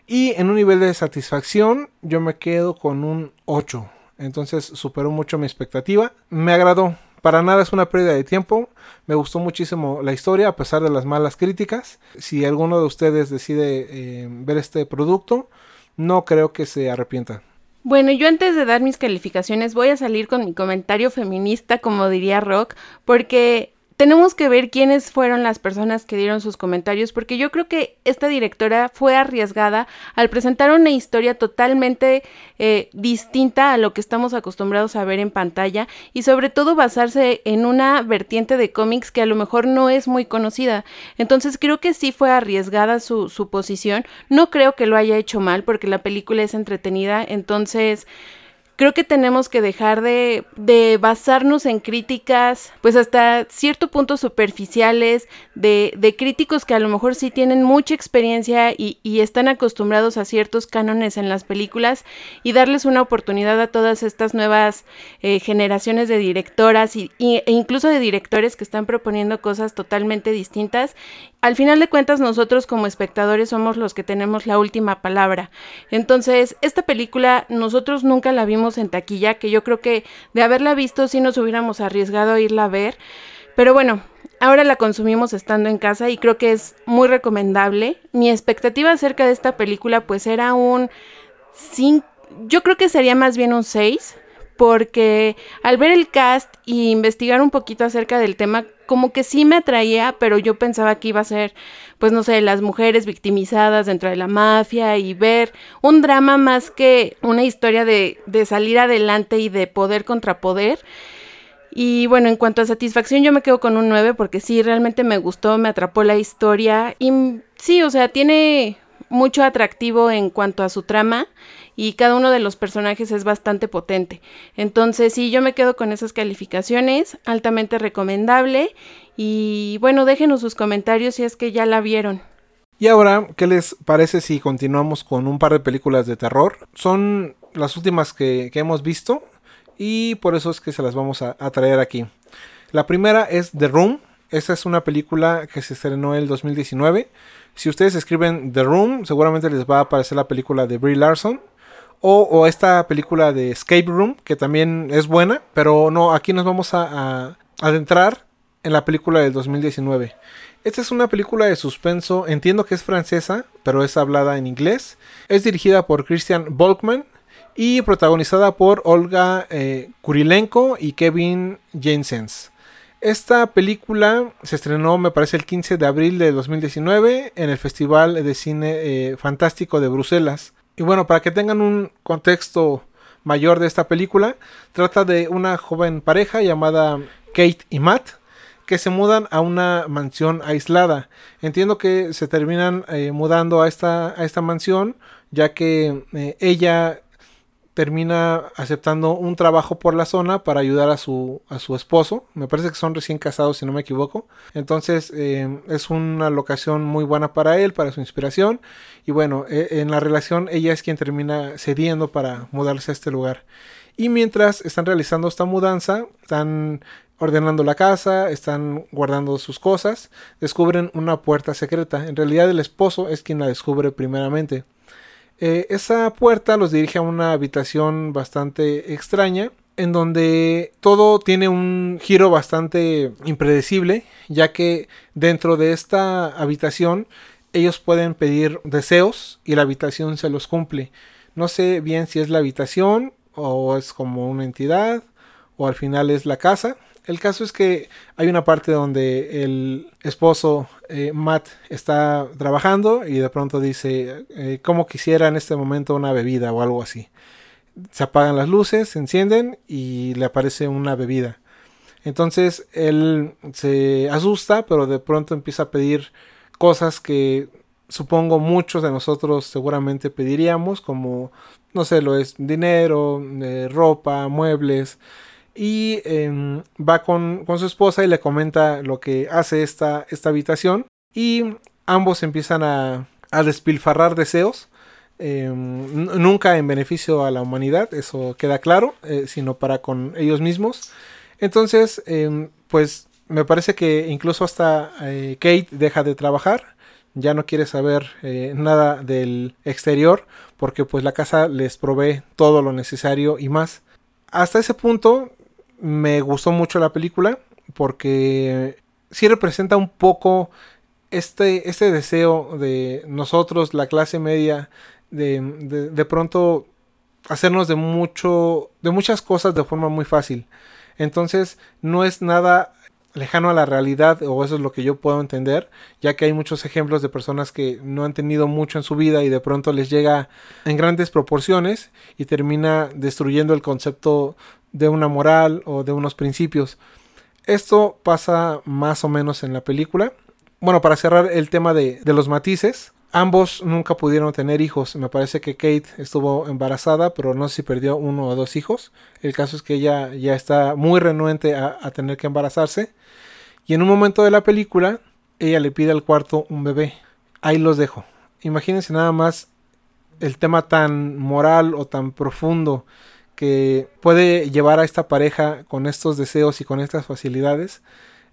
Y en un nivel de satisfacción yo me quedo con un 8. Entonces superó mucho mi expectativa. Me agradó. Para nada es una pérdida de tiempo. Me gustó muchísimo la historia a pesar de las malas críticas. Si alguno de ustedes decide eh, ver este producto, no creo que se arrepienta. Bueno, yo antes de dar mis calificaciones voy a salir con mi comentario feminista, como diría Rock, porque tenemos que ver quiénes fueron las personas que dieron sus comentarios, porque yo creo que esta directora fue arriesgada al presentar una historia totalmente eh, distinta a lo que estamos acostumbrados a ver en pantalla y sobre todo basarse en una vertiente de cómics que a lo mejor no es muy conocida. Entonces creo que sí fue arriesgada su, su posición. No creo que lo haya hecho mal porque la película es entretenida, entonces creo que tenemos que dejar de, de, basarnos en críticas, pues hasta cierto punto superficiales, de, de, críticos que a lo mejor sí tienen mucha experiencia y, y, están acostumbrados a ciertos cánones en las películas y darles una oportunidad a todas estas nuevas eh, generaciones de directoras y, e incluso de directores que están proponiendo cosas totalmente distintas al final de cuentas nosotros como espectadores somos los que tenemos la última palabra. Entonces, esta película nosotros nunca la vimos en taquilla, que yo creo que de haberla visto sí nos hubiéramos arriesgado a irla a ver. Pero bueno, ahora la consumimos estando en casa y creo que es muy recomendable. Mi expectativa acerca de esta película pues era un 5, yo creo que sería más bien un 6 porque al ver el cast y investigar un poquito acerca del tema, como que sí me atraía, pero yo pensaba que iba a ser, pues no sé, las mujeres victimizadas dentro de la mafia y ver un drama más que una historia de, de salir adelante y de poder contra poder. Y bueno, en cuanto a satisfacción, yo me quedo con un 9 porque sí, realmente me gustó, me atrapó la historia. Y sí, o sea, tiene mucho atractivo en cuanto a su trama y cada uno de los personajes es bastante potente. Entonces, sí, yo me quedo con esas calificaciones, altamente recomendable y bueno, déjenos sus comentarios si es que ya la vieron. Y ahora, ¿qué les parece si continuamos con un par de películas de terror? Son las últimas que, hemos visto y por eso es que se las vamos a, traer aquí. La primera es The Room. Esta es una película que se estrenó en el 2019. Si ustedes escriben The Room, seguramente les va a aparecer la película de Brie Larson. O, esta película de Escape Room, que también es buena, pero no, aquí nos vamos a, adentrar en la película del 2019. Esta es una película de suspenso, entiendo que es francesa, pero es hablada en inglés. Es dirigida por Christian Volkman y protagonizada por Olga eh, Kurilenko y Kevin Jensens. Esta película se estrenó, me parece, el 15 de abril de 2019 en el Festival de Cine eh, Fantástico de Bruselas. Y bueno, para que tengan un contexto mayor de esta película, trata de una joven pareja llamada Kate y Matt que se mudan a una mansión aislada. Entiendo que se terminan eh, mudando a esta, a esta mansión ya que eh, ella termina aceptando un trabajo por la zona para ayudar a su, a su esposo. Me parece que son recién casados, si no me equivoco. Entonces eh, es una locación muy buena para él, para su inspiración. Y bueno, e, en la relación ella es quien termina cediendo para mudarse a este lugar. Y mientras están realizando esta mudanza, están ordenando la casa, están guardando sus cosas, descubren una puerta secreta. En realidad el esposo es quien la descubre primeramente. Eh, esa puerta los dirige a una habitación bastante extraña en donde todo tiene un giro bastante impredecible, ya que dentro de esta habitación ellos pueden pedir deseos y la habitación se los cumple. No sé bien si es la habitación o es como una entidad o al final es la casa. El caso es que hay una parte donde el esposo eh, Matt está trabajando y de pronto dice, eh, como quisiera en este momento una bebida o algo así. Se apagan las luces, se encienden y le aparece una bebida. Entonces él se asusta, pero de pronto empieza a pedir cosas que supongo muchos de nosotros seguramente pediríamos, como, no sé, lo es dinero, eh, ropa, muebles. Y em, va con, su esposa y le comenta lo que hace esta, esta habitación. Y ambos empiezan a, a despilfarrar deseos. Em, nunca en beneficio a la humanidad, eso queda claro, eh, sino para con ellos mismos. Entonces, em, pues me parece que incluso hasta eh, Kate deja de trabajar, ya no quiere saber eh, nada del exterior, porque pues la casa les provee todo lo necesario y más. Hasta ese punto me gustó mucho la película, porque sí representa un poco este, este deseo de nosotros, la clase media, de, de, de pronto hacernos de mucho, de muchas cosas de forma muy fácil. Entonces no es nada lejano a la realidad o eso es lo que yo puedo entender, ya que hay muchos ejemplos de personas que no han tenido mucho en su vida y de pronto les llega en grandes proporciones y termina destruyendo el concepto de una moral o de unos principios. Esto pasa más o menos en la película. Bueno, para cerrar el tema de, de los matices, Ambos nunca pudieron tener hijos. Me parece que Kate estuvo embarazada, pero no sé si perdió uno o dos hijos. El caso es que ella ya está muy renuente a, tener que embarazarse. Y en un momento de la película, ella le pide al cuarto un bebé. Ahí los dejo. Imagínense nada más el tema tan moral o tan profundo que puede llevar a esta pareja con estos deseos y con estas facilidades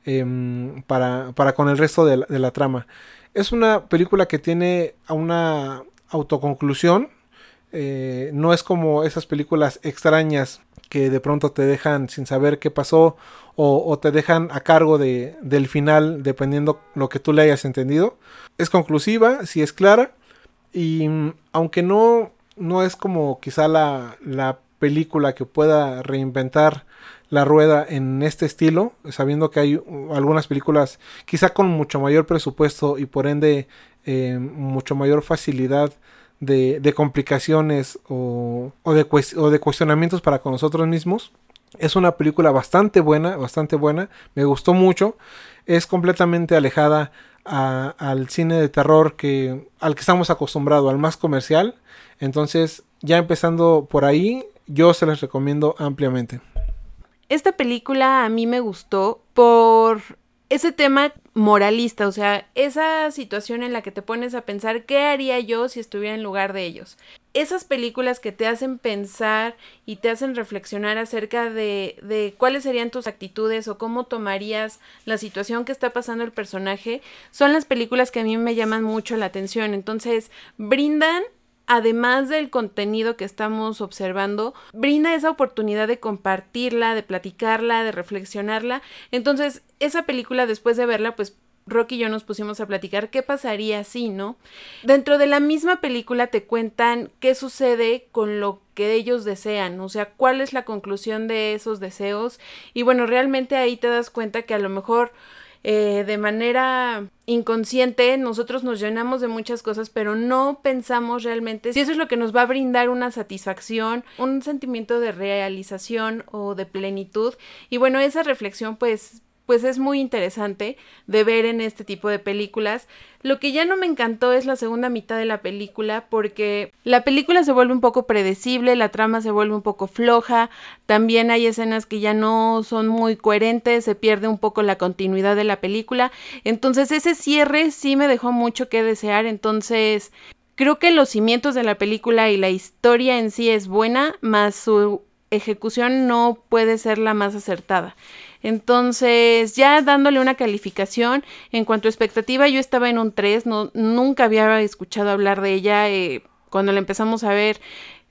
em, para, para, con el resto de la trama. Es una película que tiene una autoconclusión. Eh, no es como esas películas extrañas que de pronto te dejan sin saber qué pasó o, te dejan a cargo de, del final dependiendo lo que tú le hayas entendido. Es conclusiva, sí es clara y mm, aunque no, no es como quizá la película que pueda reinventar la rueda en este estilo, sabiendo que hay uh, algunas películas quizá con mucho mayor presupuesto y por ende eh, mucho mayor facilidad de, complicaciones o, o, de o, de cuestionamientos para con nosotros mismos. Es una película bastante buena, bastante buena, me gustó mucho, es completamente alejada a, al cine de terror que, al que estamos acostumbrados, al más comercial. Entonces, ya empezando por ahí, yo se las recomiendo ampliamente. Esta película a mí me gustó por ese tema moralista, o sea, esa situación en la que te pones a pensar qué haría yo si estuviera en lugar de ellos. Esas películas que te hacen pensar y te hacen reflexionar acerca de, de cuáles serían tus actitudes o cómo tomarías la situación que está pasando el personaje, son las películas que a mí me llaman mucho la atención. Entonces, brindan además del contenido que estamos observando, brinda esa oportunidad de compartirla, de platicarla, de reflexionarla. Entonces, esa película, después de verla, pues Rocky y yo nos pusimos a platicar qué pasaría si, ¿no? Dentro de la misma película te cuentan qué sucede con lo que ellos desean, o sea, cuál es la conclusión de esos deseos. Y bueno, realmente ahí te das cuenta que a lo mejor eh, de manera inconsciente nosotros nos llenamos de muchas cosas, pero no pensamos realmente si eso es lo que nos va a brindar una satisfacción, un sentimiento de realización o de plenitud. Y bueno, esa reflexión pues pues es muy interesante de ver en este tipo de películas. Lo que ya no me encantó es la segunda mitad de la película porque la película se vuelve un poco predecible, la trama se vuelve un poco floja, también hay escenas que ya no son muy coherentes, se pierde un poco la continuidad de la película, entonces ese cierre sí me dejó mucho que desear, entonces creo que los cimientos de la película y la historia en sí es buena, más su ejecución no puede ser la más acertada. Entonces, ya dándole una calificación, en cuanto a expectativa, yo estaba en un 3, no, nunca había escuchado hablar de ella. Eh, cuando la empezamos a ver,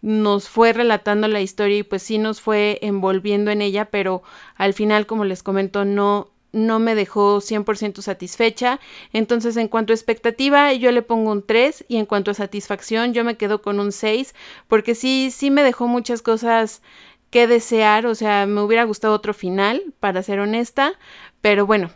nos fue relatando la historia y pues sí nos fue envolviendo en ella, pero al final, como les comento, no, no me dejó 100% satisfecha. Entonces, en cuanto a expectativa, yo le pongo un 3 y en cuanto a satisfacción, yo me quedo con un 6, porque sí, sí me dejó muchas cosas que desear, o sea, me hubiera gustado otro final, para ser honesta, pero bueno,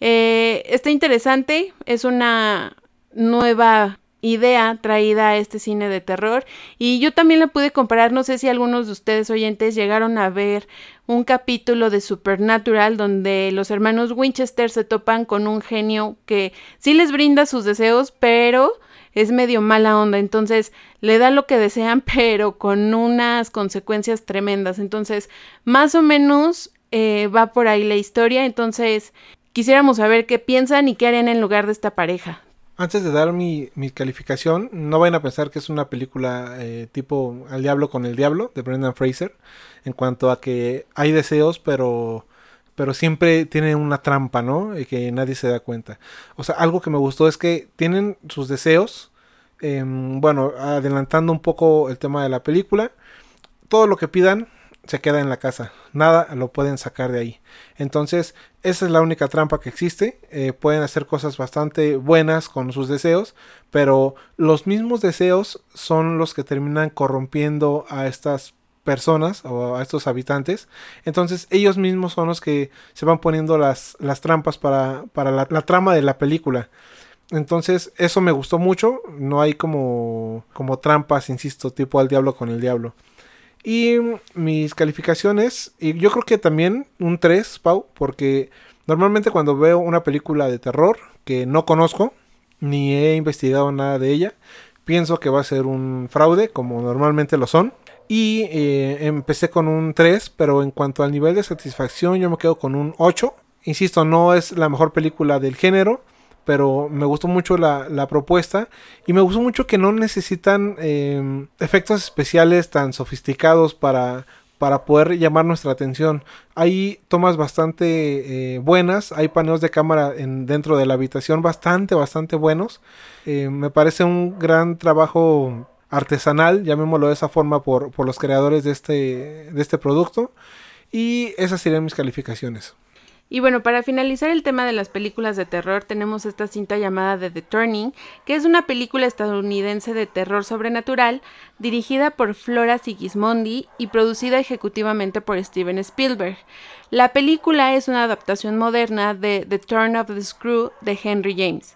eh, está interesante, es una nueva idea traída a este cine de terror y yo también la pude comparar, no sé si algunos de ustedes oyentes llegaron a ver un capítulo de Supernatural donde los hermanos Winchester se topan con un genio que sí les brinda sus deseos, pero es medio mala onda, entonces le da lo que desean, pero con unas consecuencias tremendas, entonces más o menos eh, va por ahí la historia, entonces quisiéramos saber qué piensan y qué harían en lugar de esta pareja. Antes de dar mi, calificación, no vayan a pensar que es una película eh, tipo Al Diablo con el Diablo de Brendan Fraser, en cuanto a que hay deseos, pero, pero siempre tienen una trampa, ¿no? Y que nadie se da cuenta. O sea, algo que me gustó es que tienen sus deseos, em, bueno, adelantando un poco el tema de la película, todo lo que pidan se queda en la casa. Nada lo pueden sacar de ahí. Entonces, esa es la única trampa que existe. Eh, pueden hacer cosas bastante buenas con sus deseos, pero los mismos deseos son los que terminan corrompiendo a estas personas o a estos habitantes. Entonces, ellos mismos son los que se van poniendo las, las trampas para, para la, trama de la película. Entonces, eso me gustó mucho. No hay como, como trampas, insisto, tipo al diablo con el diablo. Y mis calificaciones, y yo creo que también un 3, Pau, porque normalmente cuando veo una película de terror que no conozco, ni he investigado nada de ella, pienso que va a ser un fraude, como normalmente lo son. Y eh, empecé con un 3, pero en cuanto al nivel de satisfacción yo me quedo con un 8. Insisto, no es la mejor película del género, pero me gustó mucho la, propuesta y me gustó mucho que no necesitan em, efectos especiales tan sofisticados para, para poder llamar nuestra atención. Hay tomas bastante eh, buenas, hay paneos de cámara en, dentro de la habitación bastante, bastante buenos. Eh, me parece un gran trabajo artesanal, llamémoslo de esa forma, por, por los creadores de este, de este producto. Y esas serían mis calificaciones. Y bueno, para finalizar el tema de las películas de terror, tenemos esta cinta llamada The Turning, que es una película estadounidense de terror sobrenatural dirigida por Flora Sigismondi y producida ejecutivamente por Steven Spielberg. La película es una adaptación moderna de The Turn of the Screw de Henry James.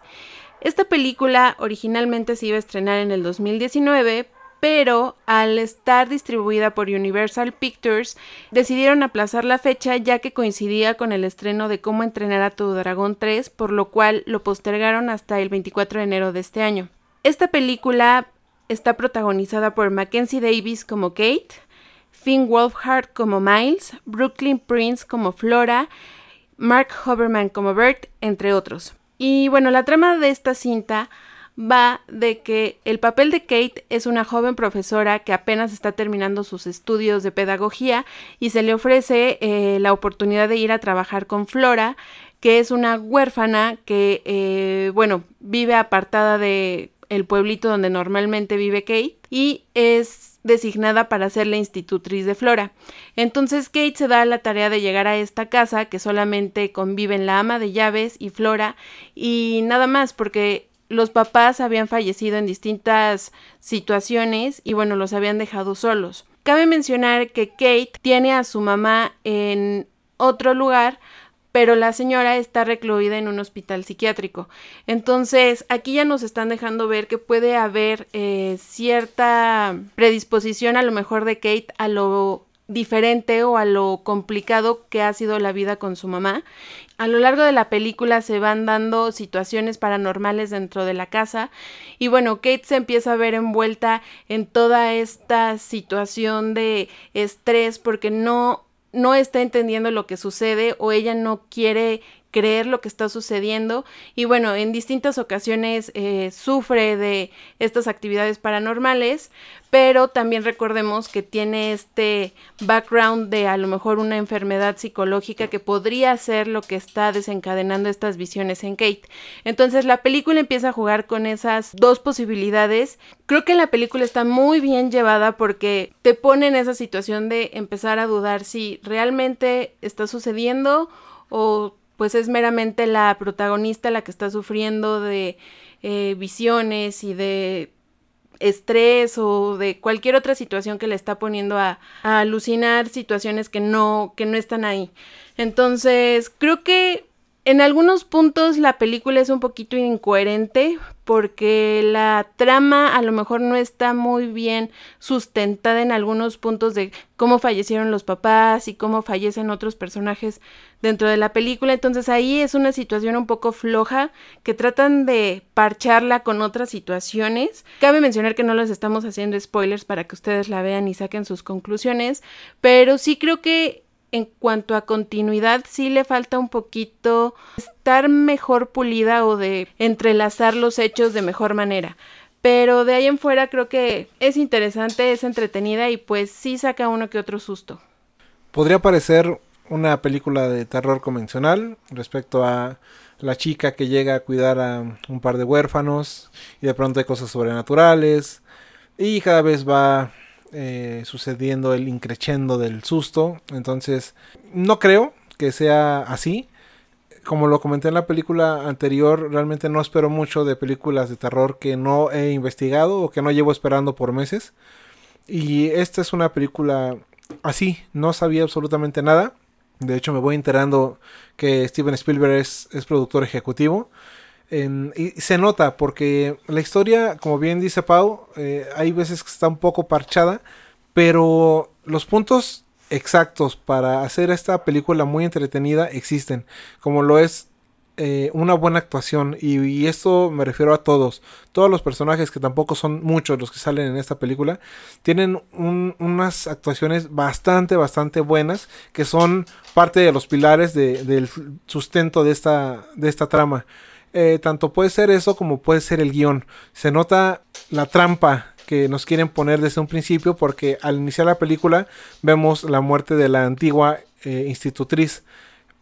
Esta película originalmente se iba a estrenar en el 2019, pero al estar distribuida por Universal Pictures, decidieron aplazar la fecha ya que coincidía con el estreno de Cómo entrenar a tu dragón 3, por lo cual lo postergaron hasta el 24 de enero de este año. Esta película está protagonizada por Mackenzie Davis como Kate, Finn Wolfhard como Miles, Brooklyn Prince como Flora, Mark Hoverman como Bert, entre otros. Y bueno, la trama de esta cinta va de que el papel de Kate es una joven profesora que apenas está terminando sus estudios de pedagogía y se le ofrece eh, la oportunidad de ir a trabajar con Flora, que es una huérfana que, eh, bueno, vive apartada de el pueblito donde normalmente vive Kate y es designada para ser la institutriz de Flora. Entonces Kate se da la tarea de llegar a esta casa que solamente conviven la ama de llaves y Flora y nada más porque los papás habían fallecido en distintas situaciones y bueno, los habían dejado solos. Cabe mencionar que Kate tiene a su mamá en otro lugar, pero la señora está recluida en un hospital psiquiátrico. Entonces, aquí ya nos están dejando ver que puede haber eh, cierta predisposición a lo mejor de Kate a lo diferente o a lo complicado que ha sido la vida con su mamá. A lo largo de la película se van dando situaciones paranormales dentro de la casa y bueno, Kate se empieza a ver envuelta en toda esta situación de estrés porque no no está entendiendo lo que sucede o ella no quiere creer lo que está sucediendo y bueno, en distintas ocasiones eh, sufre de estas actividades paranormales, pero también recordemos que tiene este background de a lo mejor una enfermedad psicológica que podría ser lo que está desencadenando estas visiones en Kate. Entonces la película empieza a jugar con esas dos posibilidades. Creo que la película está muy bien llevada porque te pone en esa situación de empezar a dudar si realmente está sucediendo o pues es meramente la protagonista la que está sufriendo de eh, visiones y de estrés o de cualquier otra situación que le está poniendo a, a, alucinar situaciones que no, que no están ahí. Entonces, creo que en algunos puntos la película es un poquito incoherente porque la trama a lo mejor no está muy bien sustentada en algunos puntos de cómo fallecieron los papás y cómo fallecen otros personajes dentro de la película. Entonces ahí es una situación un poco floja que tratan de parcharla con otras situaciones. Cabe mencionar que no les estamos haciendo spoilers para que ustedes la vean y saquen sus conclusiones, pero sí creo que en cuanto a continuidad sí le falta un poquito estar mejor pulida o de entrelazar los hechos de mejor manera. Pero de ahí en fuera creo que es interesante, es entretenida y pues sí saca uno que otro susto. Podría parecer una película de terror convencional respecto a la chica que llega a cuidar a un par de huérfanos y de pronto hay cosas sobrenaturales y cada vez va eh, sucediendo el increchendo del susto. Entonces, no creo que sea así. Como lo comenté en la película anterior, realmente no espero mucho de películas de terror que no he investigado o que no llevo esperando por meses. Y esta es una película así, no sabía absolutamente nada. De hecho, me voy enterando que Steven Spielberg es, es productor ejecutivo y se nota porque la historia, como bien dice Pau, eh, hay veces que está un poco parchada, pero los puntos exactos para hacer esta película muy entretenida existen, como lo es eh, una buena actuación y, esto me refiero a todos, todos los personajes que tampoco son muchos los que salen en esta película, tienen unas actuaciones bastante, bastante buenas que son parte de los pilares del sustento de esta, de esta trama. Eh, tanto puede ser eso como puede ser el guion. Se nota la trampa que nos quieren poner desde un principio porque al iniciar la película vemos la muerte de la antigua eh, institutriz.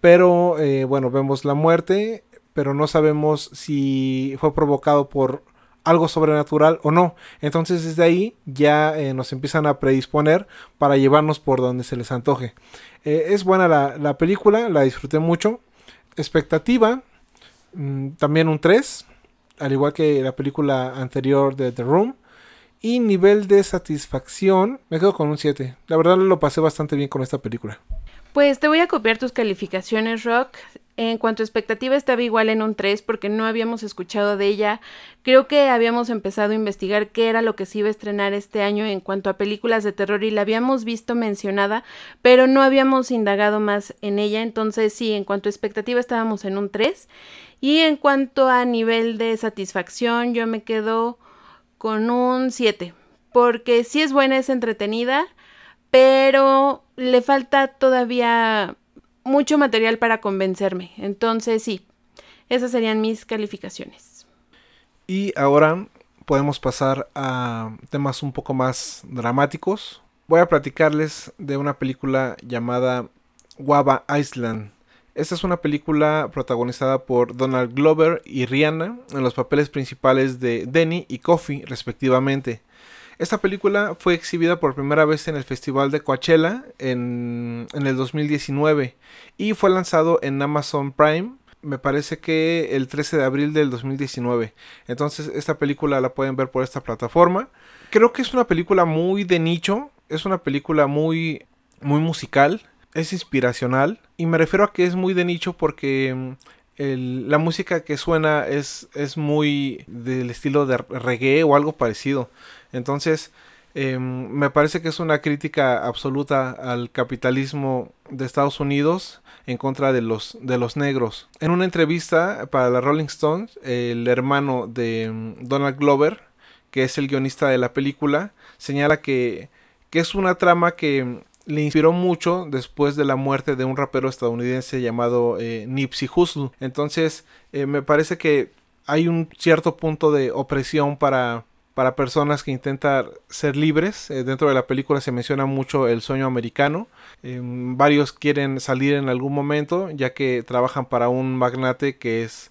Pero eh, bueno, vemos la muerte, pero no sabemos si fue provocado por algo sobrenatural o no. Entonces desde ahí ya nos empiezan a predisponer para llevarnos por donde se les antoje. es buena la, la película, la disfruté mucho. Expectativa, Mm, también un 3, al igual que la película anterior de The Room. Y nivel de satisfacción, me quedo con un 7. La verdad lo pasé bastante bien con esta película. Pues te voy a copiar tus calificaciones, Rock. En cuanto a expectativa estaba igual en un 3 porque no habíamos escuchado de ella. Creo que habíamos empezado a investigar qué era lo que se iba a estrenar este año en cuanto a películas de terror y la habíamos visto mencionada, pero no habíamos indagado más en ella. Entonces sí, en cuanto a expectativa estábamos en un 3. Y en cuanto a nivel de satisfacción, yo me quedo con un 7. Porque sí es buena, es entretenida, pero le falta todavía mucho material para convencerme. Entonces sí, esas serían mis calificaciones. Y ahora podemos pasar a temas un poco más dramáticos. Voy a platicarles de una película llamada Guava Island. Esta es una película protagonizada por Donald Glover y Rihanna en los papeles principales de Denny y Coffee respectivamente. Esta película fue exhibida por primera vez en el Festival de Coachella en, el 2019 y fue lanzado en Amazon Prime me parece que el 13 de abril del 2019. Entonces esta película la pueden ver por esta plataforma. Creo que es una película muy de nicho, es una película muy muy musical, es inspiracional y me refiero a que es muy de nicho porque mm, la música que suena es, es muy del estilo de reggae o algo parecido. Entonces, em, me parece que es una crítica absoluta al capitalismo de Estados Unidos en contra de los, de los negros. En una entrevista para la Rolling Stones, el hermano de em, Donald Glover, que es el guionista de la película, señala que, que es una trama que em, le inspiró mucho después de la muerte de un rapero estadounidense llamado eh, Nipsey Hussle. Entonces, eh, me parece que hay un cierto punto de opresión para para personas que intentan ser libres. Eh, dentro de la película se menciona mucho el sueño americano. Varios quieren salir en algún momento ya que trabajan para un magnate que es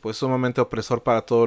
pues sumamente opresor para todos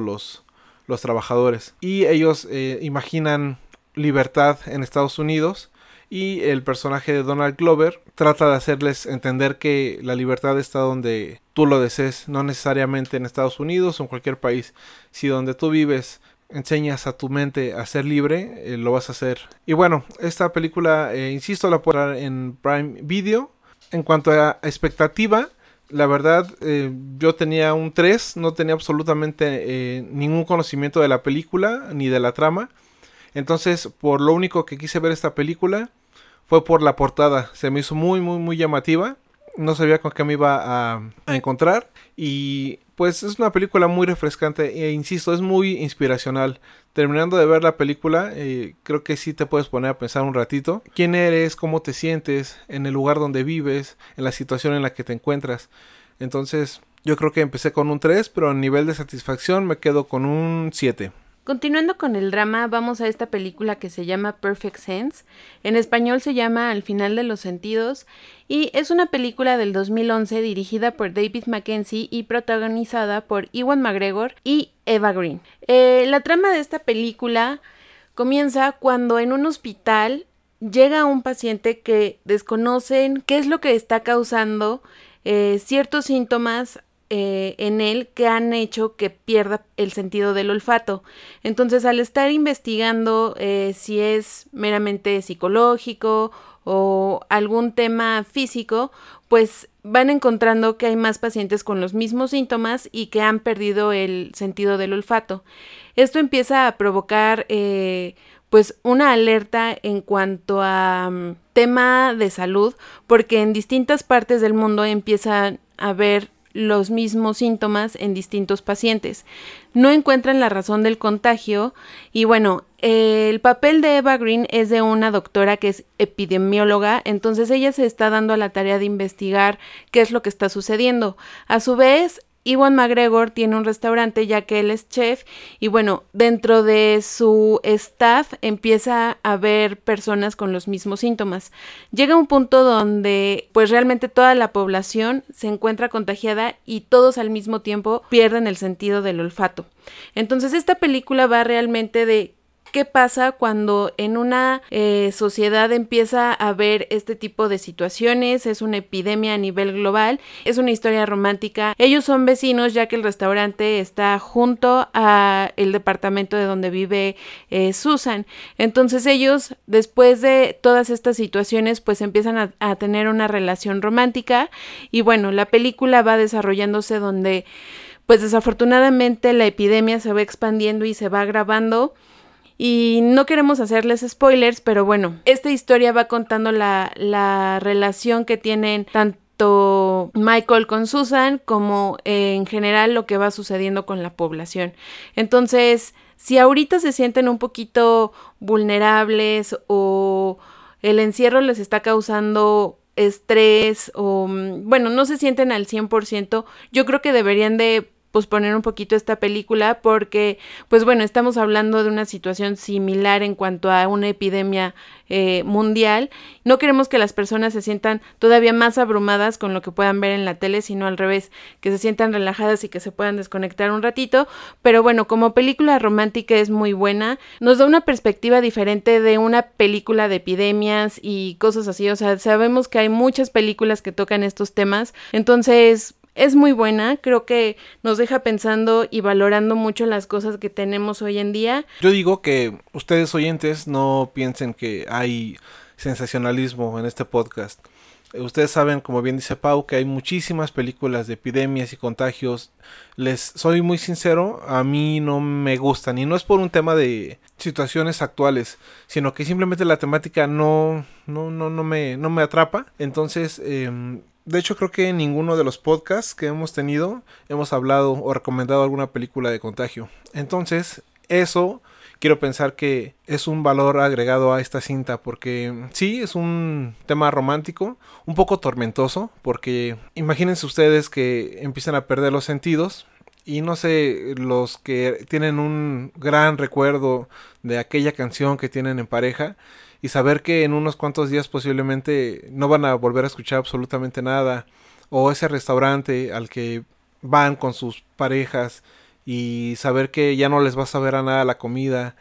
los, trabajadores. Y ellos imaginan libertad en Estados Unidos y el personaje de Donald Glover trata de hacerles entender que la libertad está donde tú lo desees, no necesariamente en Estados Unidos o en cualquier país. Si donde tú vives enseñas a tu mente a ser libre, eh, lo vas a hacer. Y bueno, esta película, eh, insisto, la puedo en Prime Video. En cuanto a expectativa, la verdad, eh, yo tenía un 3, no tenía absolutamente ningún conocimiento de la película ni de la trama. Entonces, por lo único que quise ver esta película fue por la portada. Se me hizo muy, muy, muy llamativa. No sabía con qué me iba a, encontrar. Y pues es una película muy refrescante e insisto, es muy inspiracional. Terminando de ver la película, eh, creo que sí te puedes poner a pensar un ratito. ¿Quién eres? ¿Cómo te sientes? En el lugar donde vives, en la situación en la que te encuentras. Entonces, yo creo que empecé con un 3, pero a nivel de satisfacción me quedo con un 7. Continuando con el drama, vamos a esta película que se llama Perfect Sense. En español se llama Al final de los sentidos y es una película del 2011 dirigida por David Mackenzie y protagonizada por Ewan McGregor y Eva Green. Eh, la trama de esta película comienza cuando en un hospital llega un paciente que desconocen qué es lo que está causando eh, ciertos síntomas eh, en él que han hecho que pierda el sentido del olfato. Entonces, al estar investigando eh, si es meramente psicológico o algún tema físico, pues van encontrando que hay más pacientes con los mismos síntomas y que han perdido el sentido del olfato. Esto empieza a provocar eh, pues una alerta en cuanto a mm, tema de salud, porque en distintas partes del mundo empiezan a haber los mismos síntomas en distintos pacientes. No encuentran la razón del contagio y bueno, el papel de Eva Green es de una doctora que es epidemióloga, entonces ella se está dando a la tarea de investigar qué es lo que está sucediendo. A su vez, Iwan McGregor tiene un restaurante ya que él es chef y bueno, dentro de su staff empieza a ver personas con los mismos síntomas. Llega un punto donde pues realmente toda la población se encuentra contagiada y todos al mismo tiempo pierden el sentido del olfato. Entonces esta película va realmente de qué pasa cuando en una eh, sociedad empieza a haber este tipo de situaciones, es una epidemia a nivel global, es una historia romántica. Ellos son vecinos ya que el restaurante está junto a el departamento de donde vive eh, Susan. Entonces ellos, después de todas estas situaciones, pues empiezan a, a tener una relación romántica y bueno, la película va desarrollándose donde pues desafortunadamente la epidemia se va expandiendo y se va agravando y no queremos hacerles spoilers, pero bueno, esta historia va contando la, la relación que tienen tanto Michael con Susan como en general lo que va sucediendo con la población. Entonces, si ahorita se sienten un poquito vulnerables o el encierro les está causando estrés o mm, bueno, no se sienten al 100%, yo creo que deberían de posponer un poquito esta película porque, pues bueno, estamos hablando de una situación similar en cuanto a una epidemia eh, mundial. No queremos que las personas se sientan todavía más abrumadas con lo que puedan ver en la tele, sino al revés, que se sientan relajadas y que se puedan desconectar un ratito. Pero bueno, como película romántica es muy buena, nos da una perspectiva diferente de una película de epidemias y cosas así. O sea, sabemos que hay muchas películas que tocan estos temas. Entonces, es muy buena, creo que nos deja pensando y valorando mucho las cosas que tenemos hoy en día. Yo digo que ustedes oyentes no piensen que hay sensacionalismo en este podcast. Ustedes saben, como bien dice Pau, que hay muchísimas películas de epidemias y contagios. Les soy muy sincero, a mí no me gustan. Y no es por un tema de situaciones actuales, sino que simplemente la temática no, no, no, no, me, no me atrapa. Entonces, eh, de hecho, creo que en ninguno de los podcasts que hemos tenido hemos hablado o recomendado alguna película de contagio. Entonces, eso quiero pensar que es un valor agregado a esta cinta porque sí, es un tema romántico, un poco tormentoso, porque imagínense ustedes que empiezan a perder los sentidos y no sé, los que tienen un gran recuerdo de aquella canción que tienen en pareja, y saber que en unos cuantos días posiblemente no van a volver a escuchar absolutamente nada o ese restaurante al que van con sus parejas y saber que ya no les va a saber a nada la comida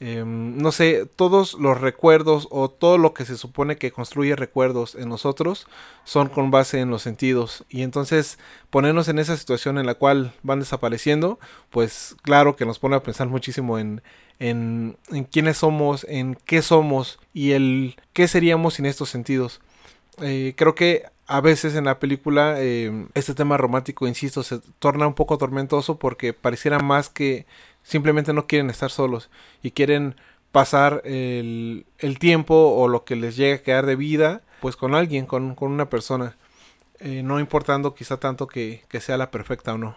Em, no sé, todos los recuerdos o todo lo que se supone que construye recuerdos en nosotros son con base en los sentidos. Y entonces ponernos en esa situación en la cual van desapareciendo, pues claro que nos pone a pensar muchísimo en, en, quiénes somos, en qué somos y el qué seríamos sin estos sentidos. Eh, creo que a veces en la película em, este tema romántico, insisto, se torna un poco tormentoso porque pareciera más que simplemente no quieren estar solos y quieren pasar el, tiempo o lo que les llegue a quedar de vida pues con alguien, con, una persona, eh, no importando quizá tanto que, sea la perfecta o no.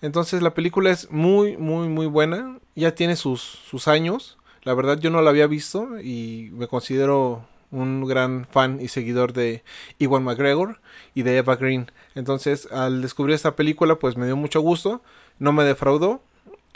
Entonces la película es muy, muy, muy buena, ya tiene sus, sus años, la verdad yo no la había visto y me considero un gran fan y seguidor de Iwan McGregor y de Eva Green. Entonces, al descubrir esta película, pues me dio mucho gusto, no me defraudó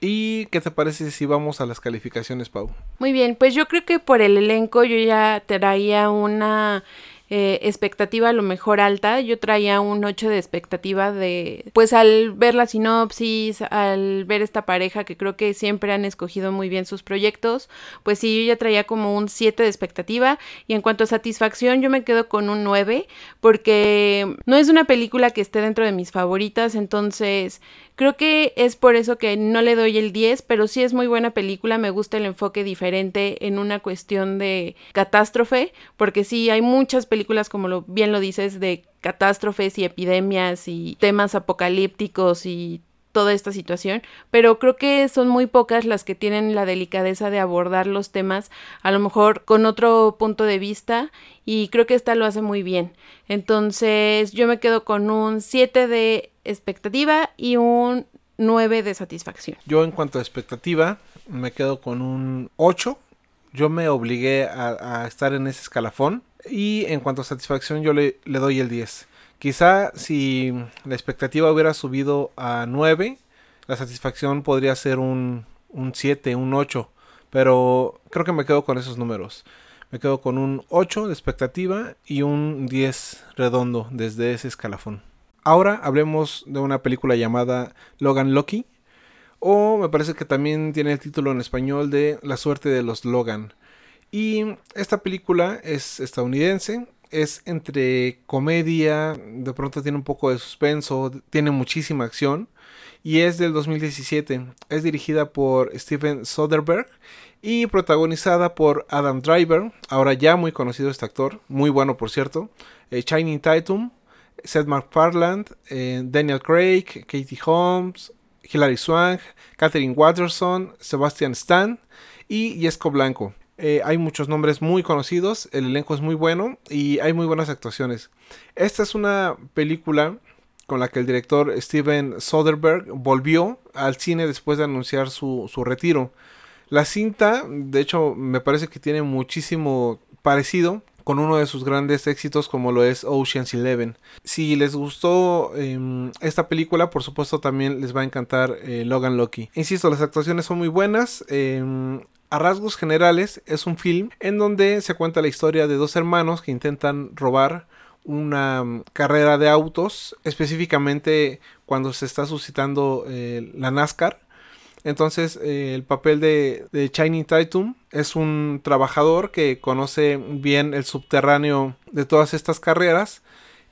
¿Y qué te parece si vamos a las calificaciones, Pau? Muy bien, pues yo creo que por el elenco yo ya traía una eh, expectativa a lo mejor alta. Yo traía un 8 de expectativa de, pues al ver la sinopsis, al ver esta pareja que creo que siempre han escogido muy bien sus proyectos, pues sí, yo ya traía como un 7 de expectativa. Y en cuanto a satisfacción, yo me quedo con un 9 porque no es una película que esté dentro de mis favoritas, entonces Creo que es por eso que no le doy el 10, pero sí es muy buena película, me gusta el enfoque diferente en una cuestión de catástrofe, porque sí hay muchas películas, como lo, bien lo dices, de catástrofes y epidemias y temas apocalípticos y toda esta situación, pero creo que son muy pocas las que tienen la delicadeza de abordar los temas a lo mejor con otro punto de vista y creo que esta lo hace muy bien. Entonces yo me quedo con un 7 de expectativa y un 9 de satisfacción. Yo en cuanto a expectativa me quedo con un 8. Yo me obligué a, estar en ese escalafón y en cuanto a satisfacción yo le, doy el 10. Quizá si la expectativa hubiera subido a 9, la satisfacción podría ser un, un 7, un 8. Pero creo que me quedo con esos números. Me quedo con un 8 de expectativa y un 10 redondo desde ese escalafón. Ahora hablemos de una película llamada Logan Lucky. O me parece que también tiene el título en español de La suerte de los Logan. Y esta película es estadounidense, es entre comedia, de pronto tiene un poco de suspenso, tiene muchísima acción y es del 2017. Es dirigida por Steven Soderbergh y protagonizada por Adam Driver, ahora ya muy conocido este actor, muy bueno por cierto, eh, Shining Tatum, Seth MacFarlane, eh, Daniel Craig, Katie Holmes, Hilary Swank, Catherine Watterson, Sebastian Stan y Jesco Blanco. Eh, hay muchos nombres muy conocidos, el elenco es muy bueno y hay muy buenas actuaciones. Esta es una película con la que el director Steven Soderbergh volvió al cine después de anunciar su, su retiro. La cinta, de hecho, me parece que tiene muchísimo parecido con uno de sus grandes éxitos como lo es Ocean's Eleven. Si les gustó em, esta película, por supuesto también les va a encantar eh, Logan Lucky. Insisto, las actuaciones son muy buenas. Em, a rasgos generales es un film en donde se cuenta la historia de dos hermanos que intentan robar una mm, carrera de autos, específicamente cuando se está suscitando eh, la NASCAR. Entonces eh, el papel de, de Shining Tatum es un trabajador que conoce bien el subterráneo de todas estas carreras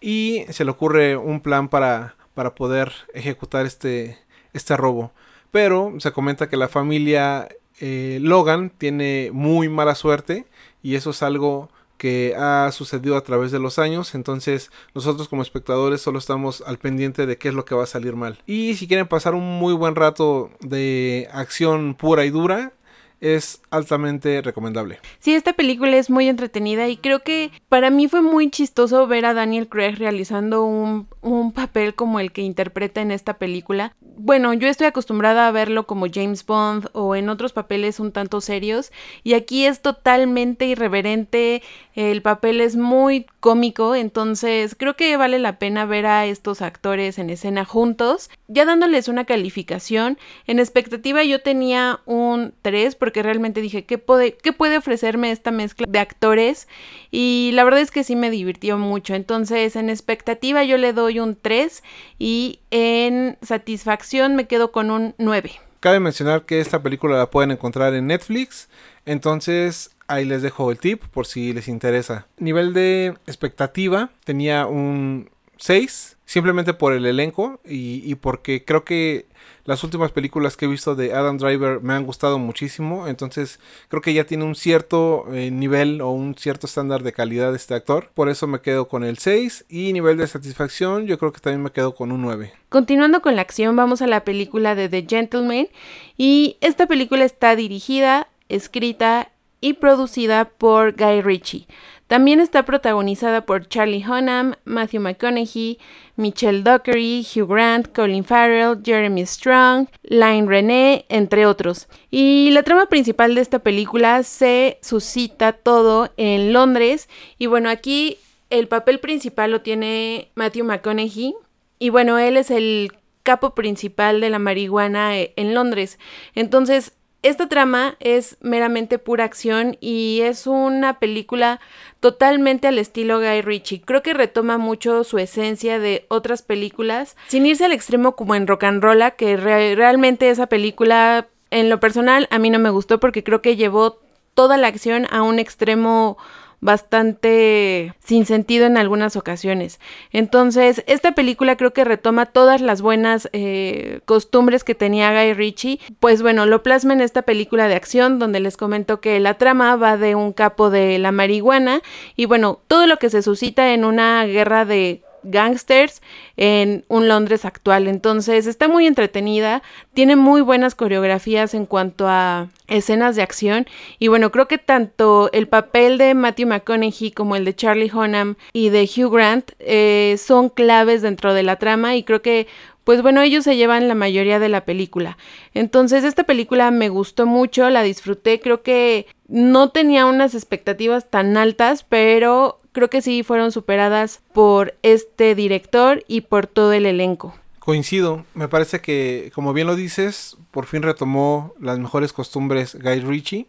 y se le ocurre un plan para, para poder ejecutar este, este robo. Pero se comenta que la familia eh, Logan tiene muy mala suerte y eso es algo que ha sucedido a través de los años, entonces nosotros como espectadores solo estamos al pendiente de qué es lo que va a salir mal. Y si quieren pasar un muy buen rato de acción pura y dura, es altamente recomendable. Sí, esta película es muy entretenida y creo que para mí fue muy chistoso ver a Daniel Craig realizando un, un papel como el que interpreta en esta película. Bueno, yo estoy acostumbrada a verlo como James Bond o en otros papeles un tanto serios y aquí es totalmente irreverente, el papel es muy cómico, entonces creo que vale la pena ver a estos actores en escena juntos. Ya dándoles una calificación, en expectativa yo tenía un 3 porque realmente dije, ¿qué puede, ¿qué puede ofrecerme esta mezcla de actores? Y la verdad es que sí me divirtió mucho, entonces en expectativa yo le doy un 3 y en satisfacción me quedo con un 9. Cabe mencionar que esta película la pueden encontrar en Netflix, entonces ahí les dejo el tip por si les interesa. Nivel de expectativa tenía un 6, simplemente por el elenco y, y porque creo que las últimas películas que he visto de Adam Driver me han gustado muchísimo, entonces creo que ya tiene un cierto eh, nivel o un cierto estándar de calidad este actor, por eso me quedo con el 6 y nivel de satisfacción yo creo que también me quedo con un 9. Continuando con la acción, vamos a la película de The Gentleman y esta película está dirigida, escrita y producida por Guy Ritchie. También está protagonizada por Charlie Hunnam, Matthew McConaughey, Michelle Dockery, Hugh Grant, Colin Farrell, Jeremy Strong, Line René, entre otros. Y la trama principal de esta película se suscita todo en Londres. Y bueno, aquí el papel principal lo tiene Matthew McConaughey. Y bueno, él es el capo principal de la marihuana eh, en Londres. Entonces, esta trama es meramente pura acción y es una película totalmente al estilo Guy Ritchie. Creo que retoma mucho su esencia de otras películas, sin irse al extremo como en Rock and Roll, que realmente esa película, en lo personal, a mí no me gustó porque creo que llevó toda la acción a un extremo bastante sin sentido en algunas ocasiones. Entonces, esta película creo que retoma todas las buenas eh, costumbres que tenía Guy Ritchie. Pues bueno, lo plasma en esta película de acción donde les comento que la trama va de un capo de la marihuana y bueno, todo lo que se suscita en una guerra de gangsters en un Londres actual. Entonces está muy entretenida, tiene muy buenas coreografías en cuanto a escenas de acción y bueno, creo que tanto el papel de Matthew McConaughey como el de Charlie Hunnam y de Hugh Grant eh, son claves dentro de la trama y creo que pues bueno, ellos se llevan la mayoría de la película. Entonces, esta película me gustó mucho, la disfruté, creo que no tenía unas expectativas tan altas, pero creo que sí fueron superadas por este director y por todo el elenco. Coincido, me parece que, como bien lo dices, por fin retomó las mejores costumbres Guy Ritchie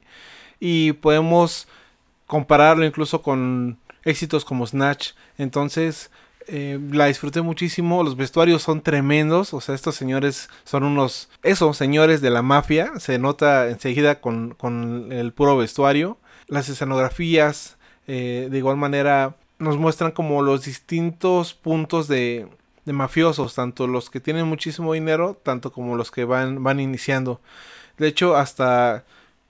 y podemos compararlo incluso con éxitos como Snatch. Entonces, eh, la disfruté muchísimo, los vestuarios son tremendos, o sea, estos señores son unos, esos señores de la mafia, se nota enseguida con, con el puro vestuario, las escenografías, eh, de igual manera nos muestran como los distintos puntos de, de, mafiosos, tanto los que tienen muchísimo dinero, tanto como los que van, van iniciando. De hecho, hasta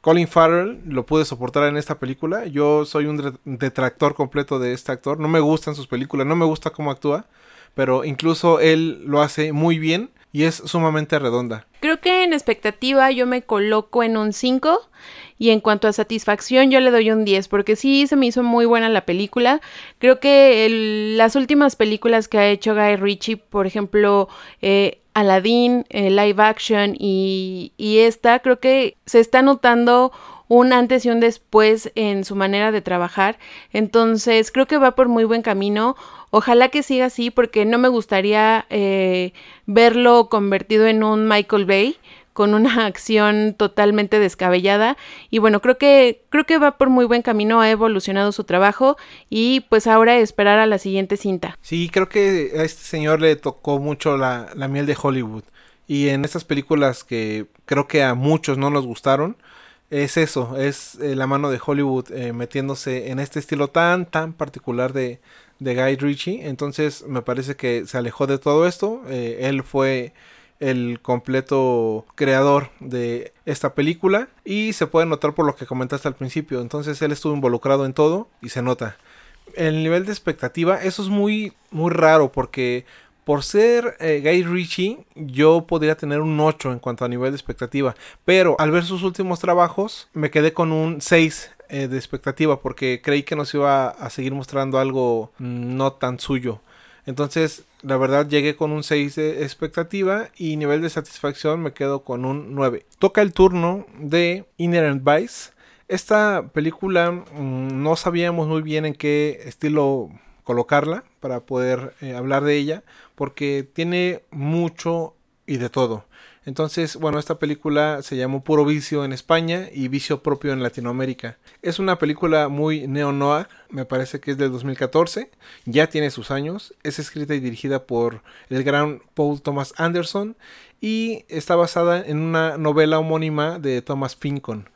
Colin Farrell lo pude soportar en esta película. Yo soy un detractor completo de este actor. No me gustan sus películas, no me gusta cómo actúa, pero incluso él lo hace muy bien y es sumamente redonda. Creo que en expectativa yo me coloco en un 5 y en cuanto a satisfacción yo le doy un 10 porque sí se me hizo muy buena la película. Creo que las últimas películas que ha hecho Guy Ritchie, por ejemplo, eh, Aladdin, eh, live action y, y esta, creo que se está notando un antes y un después en su manera de trabajar. Entonces creo que va por muy buen camino. Ojalá que siga así porque no me gustaría eh, verlo convertido en un Michael Bay con una acción totalmente descabellada y bueno creo que creo que va por muy buen camino ha evolucionado su trabajo y pues ahora esperar a la siguiente cinta sí creo que a este señor le tocó mucho la, la miel de Hollywood y en estas películas que creo que a muchos no nos gustaron es eso, es eh, la mano de Hollywood eh, metiéndose en este estilo tan, tan particular de, de, Guy Ritchie. Entonces me parece que se alejó de todo esto. Eh, él fue el completo creador de esta película y se puede notar por lo que comentaste al principio. Entonces él estuvo involucrado en todo y se nota. El nivel de expectativa, eso es muy, muy raro porque por ser eh, Guy Ritchie, yo podría tener un 8 en cuanto a nivel de expectativa. Pero al ver sus últimos trabajos, me quedé con un 6 eh, de expectativa porque creí que nos iba a seguir mostrando algo mm, no tan suyo. Entonces, la verdad, llegué con un 6 de expectativa y nivel de satisfacción me quedo con un 9. Toca el turno de Inherent Vice. Esta película mm, no sabíamos muy bien en qué estilo colocarla para poder eh, hablar de ella porque tiene mucho y de todo. Entonces, bueno, esta película se llamó Puro Vicio en España y Vicio Propio en Latinoamérica. Es una película muy neo-noir, me parece que es del 2014, ya tiene sus años, es escrita y dirigida por el gran Paul Thomas Anderson y está basada en una novela homónima de Thomas Fincon.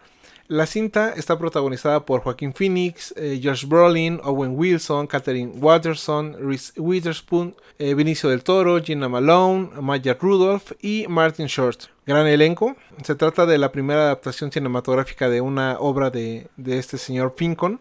La cinta está protagonizada por Joaquín Phoenix, eh, Josh Brolin, Owen Wilson, Catherine Watterson, Reese Witherspoon, eh, Vinicio del Toro, Gina Malone, Maya Rudolph y Martin Short. Gran elenco. Se trata de la primera adaptación cinematográfica de una obra de, de este señor Fincon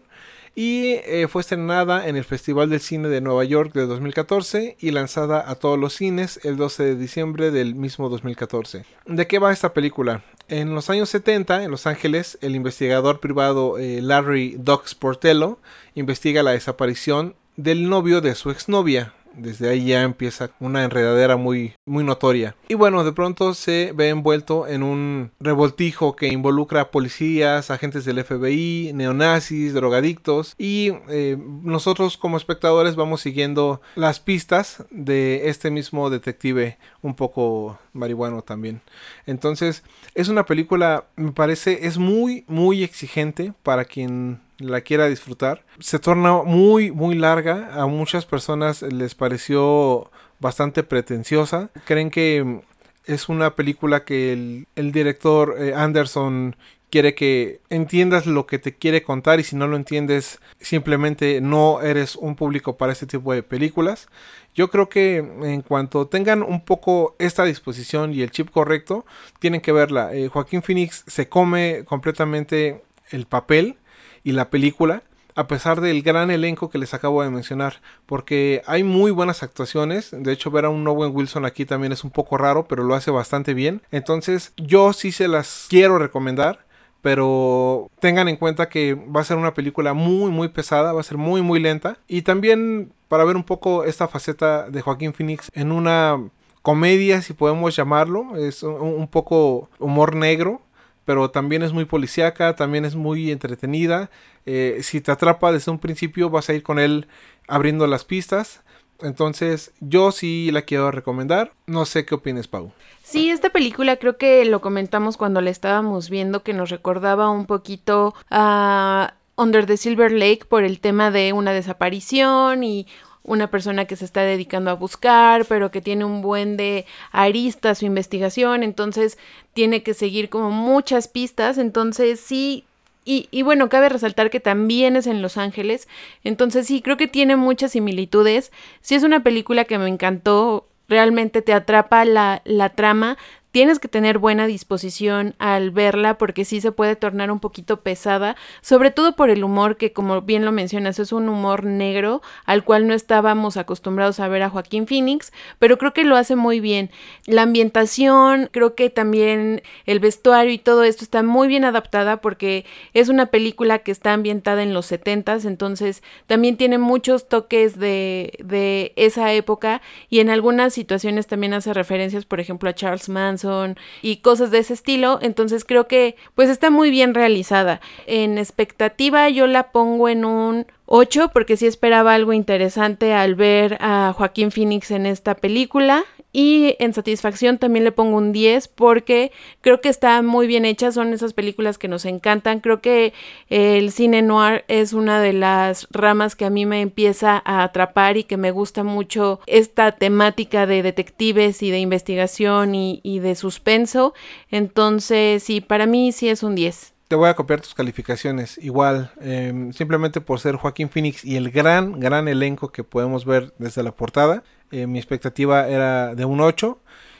y eh, fue estrenada en el Festival del Cine de Nueva York de 2014 y lanzada a todos los cines el 12 de diciembre del mismo 2014. ¿De qué va esta película? En los años 70, en Los Ángeles, el investigador privado eh, Larry Doc Sportello investiga la desaparición del novio de su exnovia, desde ahí ya empieza una enredadera muy, muy notoria. Y bueno, de pronto se ve envuelto en un revoltijo que involucra a policías, agentes del FBI, neonazis, drogadictos. Y eh, nosotros como espectadores vamos siguiendo las pistas de este mismo detective un poco marihuano también. Entonces, es una película, me parece, es muy, muy exigente para quien la quiera disfrutar. Se torna muy, muy larga. A muchas personas les pareció bastante pretenciosa. Creen que es una película que el, director eh, Anderson quiere que entiendas lo que te quiere contar y si no lo entiendes simplemente no eres un público para este tipo de películas. Yo creo que en cuanto tengan un poco esta disposición y el chip correcto, tienen que verla. Eh, Joaquín Phoenix se come completamente el papel y la película, a pesar del gran elenco que les acabo de mencionar, porque hay muy buenas actuaciones, de hecho ver a un Owen Wilson aquí también es un poco raro, pero lo hace bastante bien, entonces yo sí se las quiero recomendar, pero tengan en cuenta que va a ser una película muy muy pesada, va a ser muy muy lenta. Y también para ver un poco esta faceta de Joaquín Phoenix en una comedia si podemos llamarlo, es un poco humor negro, pero también es muy policíaca, también es muy entretenida. Eh, si te atrapa desde un principio, vas a ir con él abriendo las pistas. Entonces, yo sí la quiero recomendar. No sé qué opinas, Pau. Sí, esta película creo que lo comentamos cuando la estábamos viendo, que nos recordaba un poquito a Under the Silver Lake por el tema de una desaparición y una persona que se está dedicando a buscar, pero que tiene un buen de arista su investigación, entonces tiene que seguir como muchas pistas, entonces sí, y, y, bueno, cabe resaltar que también es en Los Ángeles, entonces sí, creo que tiene muchas similitudes, sí es una película que me encantó, realmente te atrapa la, la trama, tienes que tener buena disposición al verla porque sí se puede tornar un poquito pesada, sobre todo por el humor que como bien lo mencionas es un humor negro al cual no estábamos acostumbrados a ver a Joaquín Phoenix, pero creo que lo hace muy bien. La ambientación, creo que también el vestuario y todo esto está muy bien adaptada porque es una película que está ambientada en los 70s, entonces también tiene muchos toques de, de esa época y en algunas situaciones también hace referencias, por ejemplo, a Charles Manson y cosas de ese estilo. Entonces creo que pues está muy bien realizada. En expectativa yo la pongo en un 8 porque sí esperaba algo interesante al ver a Joaquín Phoenix en esta película. Y en satisfacción también le pongo un 10 porque creo que está muy bien hecha, son esas películas que nos encantan. Creo que el cine noir es una de las ramas que a mí me empieza a atrapar y que me gusta mucho esta temática de detectives y de investigación y, de suspenso. Entonces, sí, para mí sí es un 10 te voy a copiar tus calificaciones. Igual, em, simplemente por ser Joaquín Phoenix y el gran, gran elenco que podemos ver desde la portada. Eh, mi expectativa era de un 8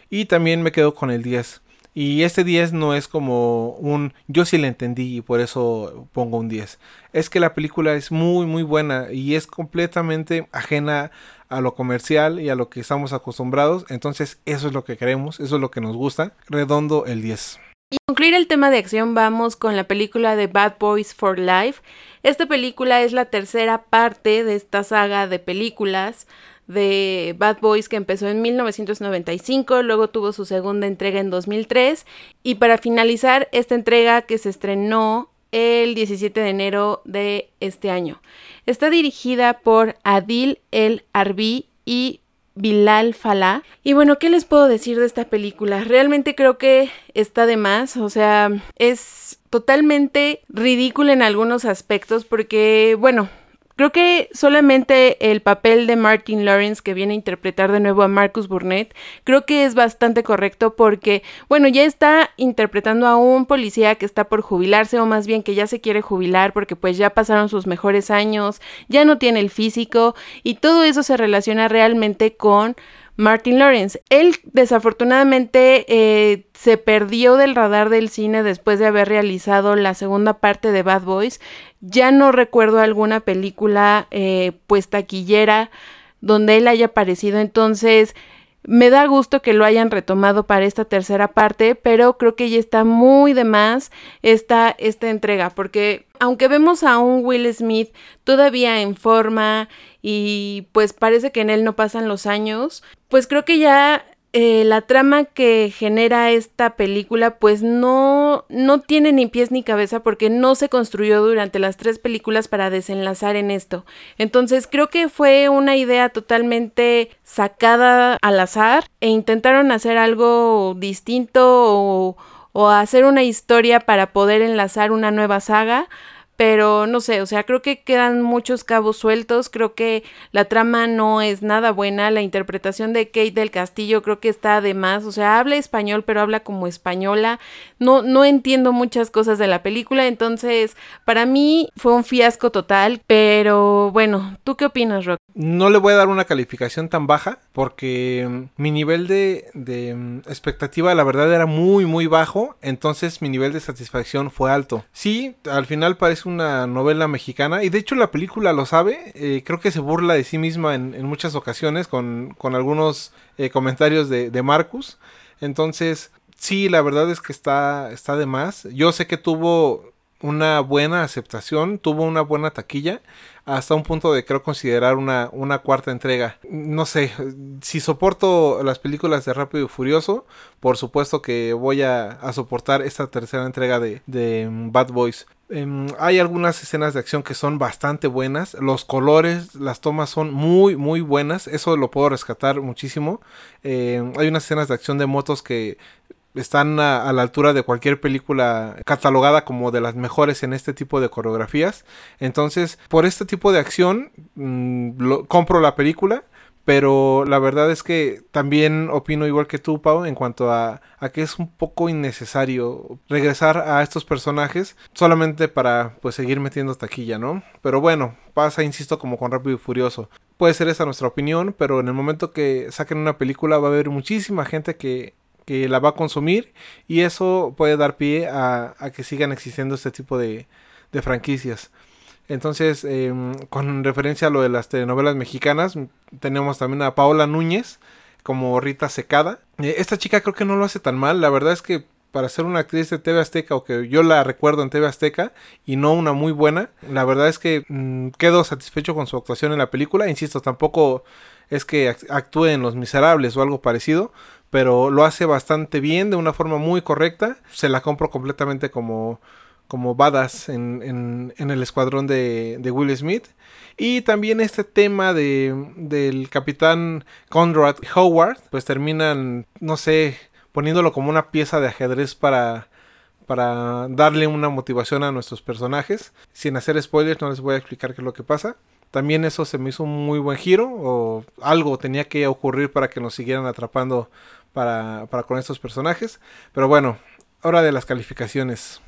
y también me quedo con el 10. Y este 10 no es como un yo sí le entendí y por eso pongo un 10. Es que la película es muy muy buena y es completamente ajena a lo comercial y a lo que estamos acostumbrados. Entonces eso es lo que queremos, eso es lo que nos gusta. Redondo el 10. Y concluir el tema de acción vamos con la película de Bad Boys for Life. Esta película es la tercera parte de esta saga de películas de Bad Boys que empezó en 1995, luego tuvo su segunda entrega en 2003 y para finalizar esta entrega que se estrenó el 17 de enero de este año. Está dirigida por Adil El Arbi y Bilal Falá. Y bueno, ¿qué les puedo decir de esta película? Realmente creo que está de más, o sea, es totalmente ridícula en algunos aspectos porque, bueno, Creo que solamente el papel de Martin Lawrence que viene a interpretar de nuevo a Marcus Burnett, creo que es bastante correcto porque, bueno, ya está interpretando a un policía que está por jubilarse o más bien que ya se quiere jubilar porque pues ya pasaron sus mejores años, ya no tiene el físico y todo eso se relaciona realmente con Martin Lawrence. Él desafortunadamente eh, se perdió del radar del cine después de haber realizado la segunda parte de Bad Boys. Ya no recuerdo alguna película eh, pues taquillera donde él haya aparecido. Entonces me da gusto que lo hayan retomado para esta tercera parte, pero creo que ya está muy de más esta, esta entrega, porque aunque vemos a un Will Smith todavía en forma y pues parece que en él no pasan los años, pues creo que ya eh, la trama que genera esta película pues no, no tiene ni pies ni cabeza porque no se construyó durante las tres películas para desenlazar en esto. Entonces creo que fue una idea totalmente sacada al azar e intentaron hacer algo distinto o, o hacer una historia para poder enlazar una nueva saga pero no sé, o sea, creo que quedan muchos cabos sueltos, creo que la trama no es nada buena, la interpretación de Kate del Castillo creo que está de más, o sea, habla español, pero habla como española, no, no entiendo muchas cosas de la película, entonces para mí fue un fiasco total, pero bueno, ¿tú qué opinas, Rock? No le voy a dar una calificación tan baja porque mm, mi nivel de, mm, expectativa la verdad era muy muy bajo, entonces mi nivel de satisfacción fue alto. Sí, al final parece una novela mexicana y de hecho la película lo sabe, eh, creo que se burla de sí misma en, muchas ocasiones con, algunos eh, comentarios de, Marcus. Entonces, sí, la verdad es que está, está de más. Yo sé que tuvo una buena aceptación, tuvo una buena taquilla, hasta un punto de creo considerar una, una cuarta entrega. No sé, si soporto las películas de Rápido y Furioso, por supuesto que voy a, soportar esta tercera entrega de Bad Boys. Em, hay algunas escenas de acción que son bastante buenas. Los colores, las tomas son muy, muy buenas. Eso lo puedo rescatar muchísimo. Em, hay unas escenas de acción de motos que están a, la altura de cualquier película catalogada como de las mejores en este tipo de coreografías. Entonces, por este tipo de acción, mm, compro la película pero la verdad es que también opino igual que tú, Pau, en cuanto a, que es un poco innecesario regresar a estos personajes solamente para pues seguir metiendo taquilla, ¿no? Pero bueno, pasa, insisto, como con Rápido y Furioso. Puede ser esa nuestra opinión, pero en el momento que saquen una película va a haber muchísima gente que, la va a consumir y eso puede dar pie a, que sigan existiendo este tipo de, de franquicias. Entonces, em, con referencia a lo de las telenovelas mexicanas, tenemos también a Paola Núñez como Rita Secada. Eh, esta chica creo que no lo hace tan mal, la verdad es que para ser una actriz de TV Azteca o que yo la recuerdo en TV Azteca y no una muy buena, la verdad es que mm, quedo satisfecho con su actuación en la película, insisto, tampoco es que actúe en Los Miserables o algo parecido, pero lo hace bastante bien, de una forma muy correcta, se la compro completamente como como badass en, en, el escuadrón de, de, Will Smith. Y también este tema de, del capitán Conrad Howard, pues terminan, no sé, poniéndolo como una pieza de ajedrez para, para darle una motivación a nuestros personajes. Sin hacer spoilers, no les voy a explicar qué es lo que pasa. También eso se me hizo un muy buen giro, o algo tenía que ocurrir para que nos siguieran atrapando para, para con estos personajes. Pero bueno, hora de las calificaciones.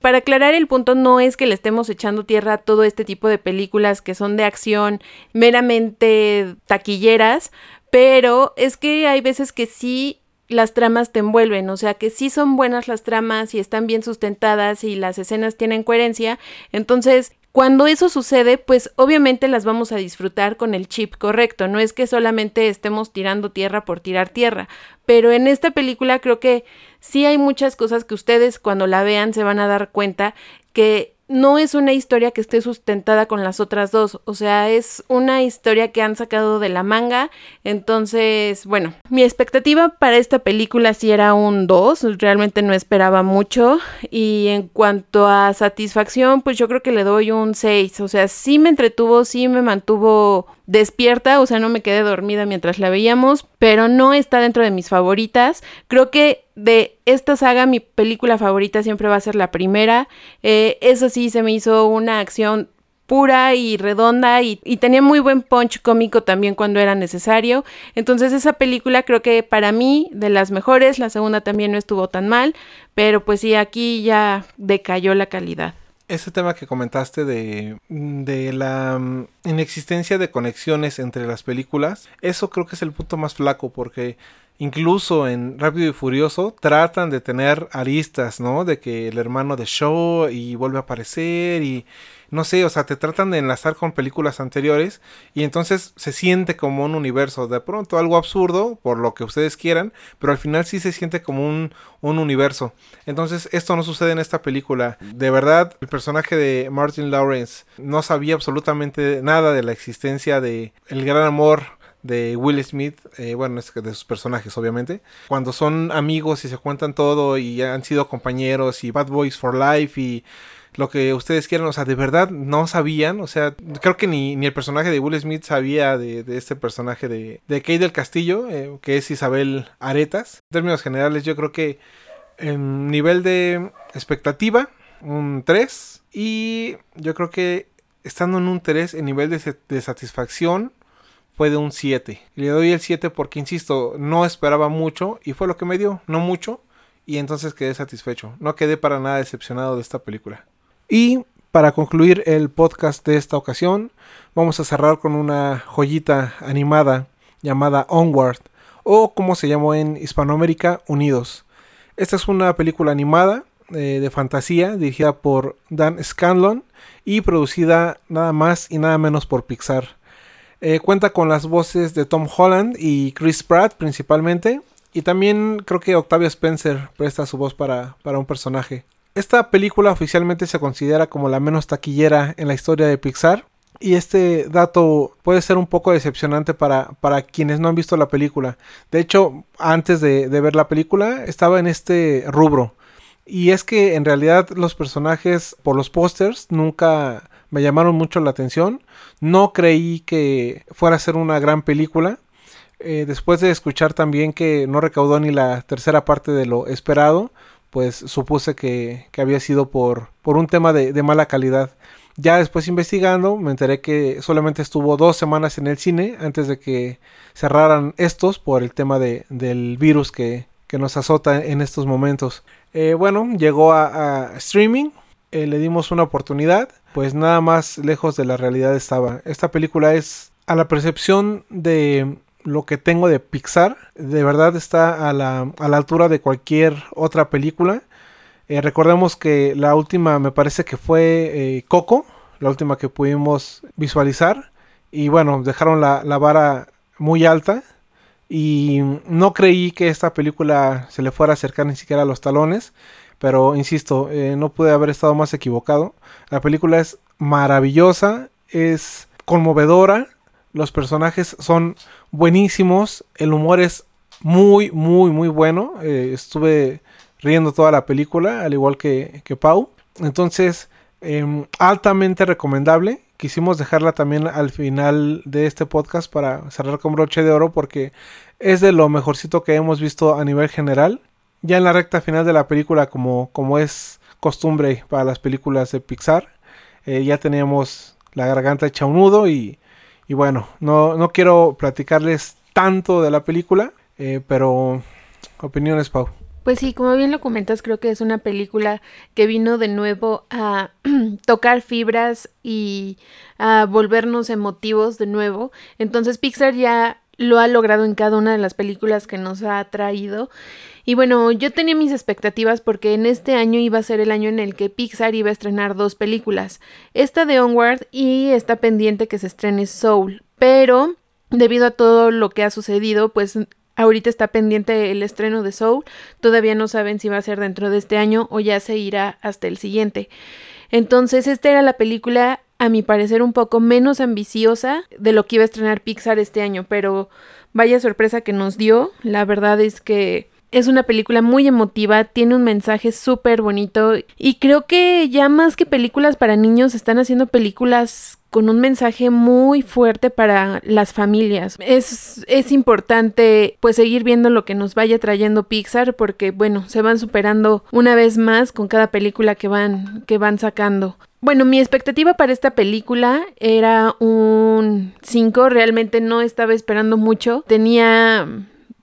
Para aclarar el punto, no es que le estemos echando tierra a todo este tipo de películas que son de acción meramente taquilleras, pero es que hay veces que sí las tramas te envuelven, o sea que sí son buenas las tramas y están bien sustentadas y las escenas tienen coherencia, entonces cuando eso sucede, pues obviamente las vamos a disfrutar con el chip correcto, no es que solamente estemos tirando tierra por tirar tierra, pero en esta película creo que sí hay muchas cosas que ustedes cuando la vean se van a dar cuenta que no es una historia que esté sustentada con las otras dos, o sea, es una historia que han sacado de la manga, entonces, bueno, mi expectativa para esta película sí era un 2, realmente no esperaba mucho, y en cuanto a satisfacción, pues yo creo que le doy un 6, o sea, sí me entretuvo, sí me mantuvo despierta, o sea, no me quedé dormida mientras la veíamos, pero no está dentro de mis favoritas. Creo que de esta saga mi película favorita siempre va a ser la primera. Eh, eso sí, se me hizo una acción pura y redonda y, y, tenía muy buen punch cómico también cuando era necesario. Entonces esa película creo que para mí de las mejores, la segunda también no estuvo tan mal, pero pues sí, aquí ya decayó la calidad ese tema que comentaste de, de la mm, inexistencia de conexiones entre las películas, eso creo que es el punto más flaco porque incluso en Rápido y Furioso tratan de tener aristas, ¿no? De que el hermano de Shaw y vuelve a aparecer y no sé, o sea, te tratan de enlazar con películas anteriores y entonces se siente como un universo, de pronto algo absurdo, por lo que ustedes quieran, pero al final sí se siente como un, un universo. Entonces esto no sucede en esta película. De verdad, el personaje de Martin Lawrence no sabía absolutamente nada de la existencia de el gran amor de Will Smith, eh, bueno, es de sus personajes obviamente, cuando son amigos y se cuentan todo y han sido compañeros y Bad Boys for Life y lo que ustedes quieran, o sea, de verdad no sabían, o sea, creo que ni, ni el personaje de Will Smith sabía de, este personaje de, de Kay del Castillo, eh, que es Isabel Aretas. En términos generales, yo creo que en nivel de expectativa, un 3, y yo creo que estando en un 3, en nivel de, de satisfacción, fue de un 7. Le doy el 7 porque, insisto, no esperaba mucho y fue lo que me dio, no mucho, y entonces quedé satisfecho. No quedé para nada decepcionado de esta película. Y para concluir el podcast de esta ocasión, vamos a cerrar con una joyita animada llamada Onward, o como se llamó en Hispanoamérica, Unidos. Esta es una película animada eh, de fantasía dirigida por Dan Scanlon y producida nada más y nada menos por Pixar. Eh, cuenta con las voces de Tom Holland y Chris Pratt principalmente. Y también creo que Octavia Spencer presta su voz para, para un personaje. Esta película oficialmente se considera como la menos taquillera en la historia de Pixar. Y este dato puede ser un poco decepcionante para, para quienes no han visto la película. De hecho, antes de, ver la película, estaba en este rubro. Y es que en realidad los personajes por los pósters nunca me llamaron mucho la atención. No creí que fuera a ser una gran película. Eh, después de escuchar también que no recaudó ni la tercera parte de lo esperado, pues supuse que, había sido por, por un tema de, mala calidad. Ya después investigando me enteré que solamente estuvo dos semanas en el cine antes de que cerraran estos por el tema de, del virus que, nos azota en estos momentos. Eh, bueno, llegó a, streaming, eh, le dimos una oportunidad, pues nada más lejos de la realidad estaba. Esta película es a la percepción de lo que tengo de Pixar. De verdad está a la, a la altura de cualquier otra película. Eh, recordemos que la última me parece que fue eh, Coco, la última que pudimos visualizar. Y bueno, dejaron la, vara muy alta. Y no creí que esta película se le fuera a acercar ni siquiera a los talones. Pero insisto, eh, no pude haber estado más equivocado. La película es maravillosa, es conmovedora, los personajes son buenísimos. El humor es muy, muy, muy bueno. Eh, estuve riendo toda la película, al igual que, que Pau. Entonces, em, altamente recomendable. Quisimos dejarla también al final de este podcast para cerrar con broche de oro porque es de lo mejorcito que hemos visto a nivel general. Ya en la recta final de la película, como, como es costumbre para las películas de Pixar, eh, ya teníamos la garganta hecha un nudo y y bueno, no, no quiero platicarles tanto de la película, eh, pero opiniones, Pau. Pues sí, como bien lo comentas, creo que es una película que vino de nuevo a tocar fibras y a volvernos emotivos de nuevo. Entonces Pixar ya lo ha logrado en cada una de las películas que nos ha traído. Y bueno, yo tenía mis expectativas porque en este año iba a ser el año en el que Pixar iba a estrenar dos películas, esta de Onward y está pendiente que se estrene Soul, pero debido a todo lo que ha sucedido, pues ahorita está pendiente el estreno de Soul, todavía no saben si va a ser dentro de este año o ya se irá hasta el siguiente. Entonces, esta era la película, a mi parecer, un poco menos ambiciosa de lo que iba a estrenar Pixar este año, pero vaya sorpresa que nos dio. La verdad es que es una película muy emotiva, tiene un mensaje súper bonito y creo que ya más que películas para niños están haciendo películas con un mensaje muy fuerte para las familias. Es, es importante pues seguir viendo lo que nos vaya trayendo Pixar porque bueno, se van superando una vez más con cada película que van, que van sacando. Bueno, mi expectativa para esta película era un 5, realmente no estaba esperando mucho. Tenía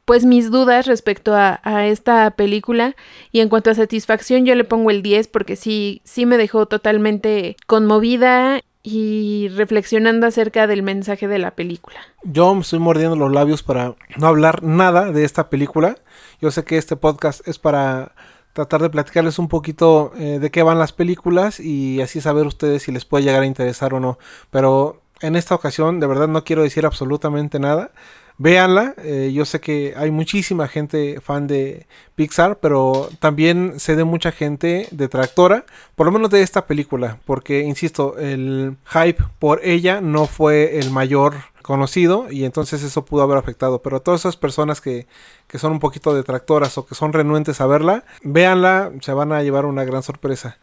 pues mis dudas respecto a, esta película y en cuanto a satisfacción yo le pongo el 10 porque sí, sí me dejó totalmente conmovida y reflexionando acerca del mensaje de la película. Yo me estoy mordiendo los labios para no hablar nada de esta película. Yo sé que este podcast es para tratar de platicarles un poquito eh, de qué van las películas y así saber ustedes si les puede llegar a interesar o no. Pero en esta ocasión de verdad no quiero decir absolutamente nada véanla. Eh, yo sé que hay muchísima gente fan de Pixar, pero también sé de mucha gente detractora, por lo menos de esta película, porque, insisto, el hype por ella no fue el mayor conocido y entonces eso pudo haber afectado. Pero todas esas personas que, que son un poquito detractoras o que son renuentes a verla, véanla, se van a llevar una gran sorpresa.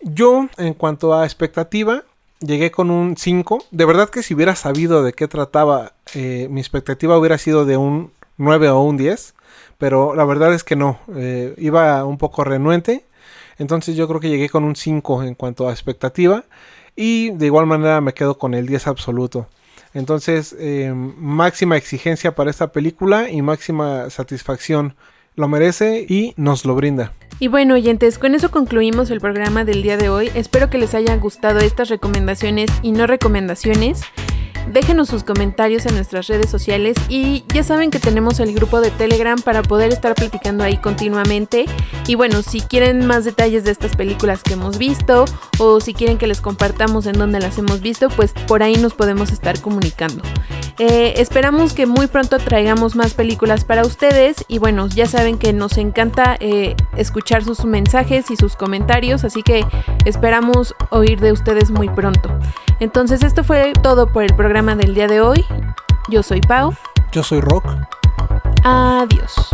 Yo, en cuanto a expectativa, llegué con un 5. De verdad que si hubiera sabido de qué trataba, eh, mi expectativa hubiera sido de un 9 o un 10. Pero la verdad es que no. Eh, iba un poco renuente. Entonces yo creo que llegué con un 5 en cuanto a expectativa. Y de igual manera me quedo con el 10 absoluto. Entonces, eh, máxima exigencia para esta película y máxima satisfacción lo merece y nos lo brinda. Y bueno, oyentes, con eso concluimos el programa del día de hoy. Espero que les hayan gustado estas recomendaciones y no recomendaciones. Déjenos sus comentarios en nuestras redes sociales y ya saben que tenemos el grupo de Telegram para poder estar platicando ahí continuamente. Y bueno, si quieren más detalles de estas películas que hemos visto o si quieren que les compartamos en dónde las hemos visto, pues por ahí nos podemos estar comunicando. Eh, esperamos que muy pronto traigamos más películas para ustedes y bueno, ya saben que nos encanta eh, escuchar sus mensajes y sus comentarios, así que esperamos oír de ustedes muy pronto. Entonces esto fue todo por el programa del día de hoy. Yo soy Pau. Yo soy Rock. Adiós.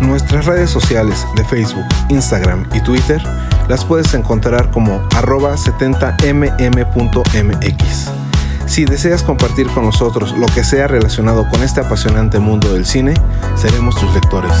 Nuestras redes sociales de Facebook, Instagram y Twitter las puedes encontrar como arroba 70mm.mx. Si deseas compartir con nosotros lo que sea relacionado con este apasionante mundo del cine, seremos tus lectores.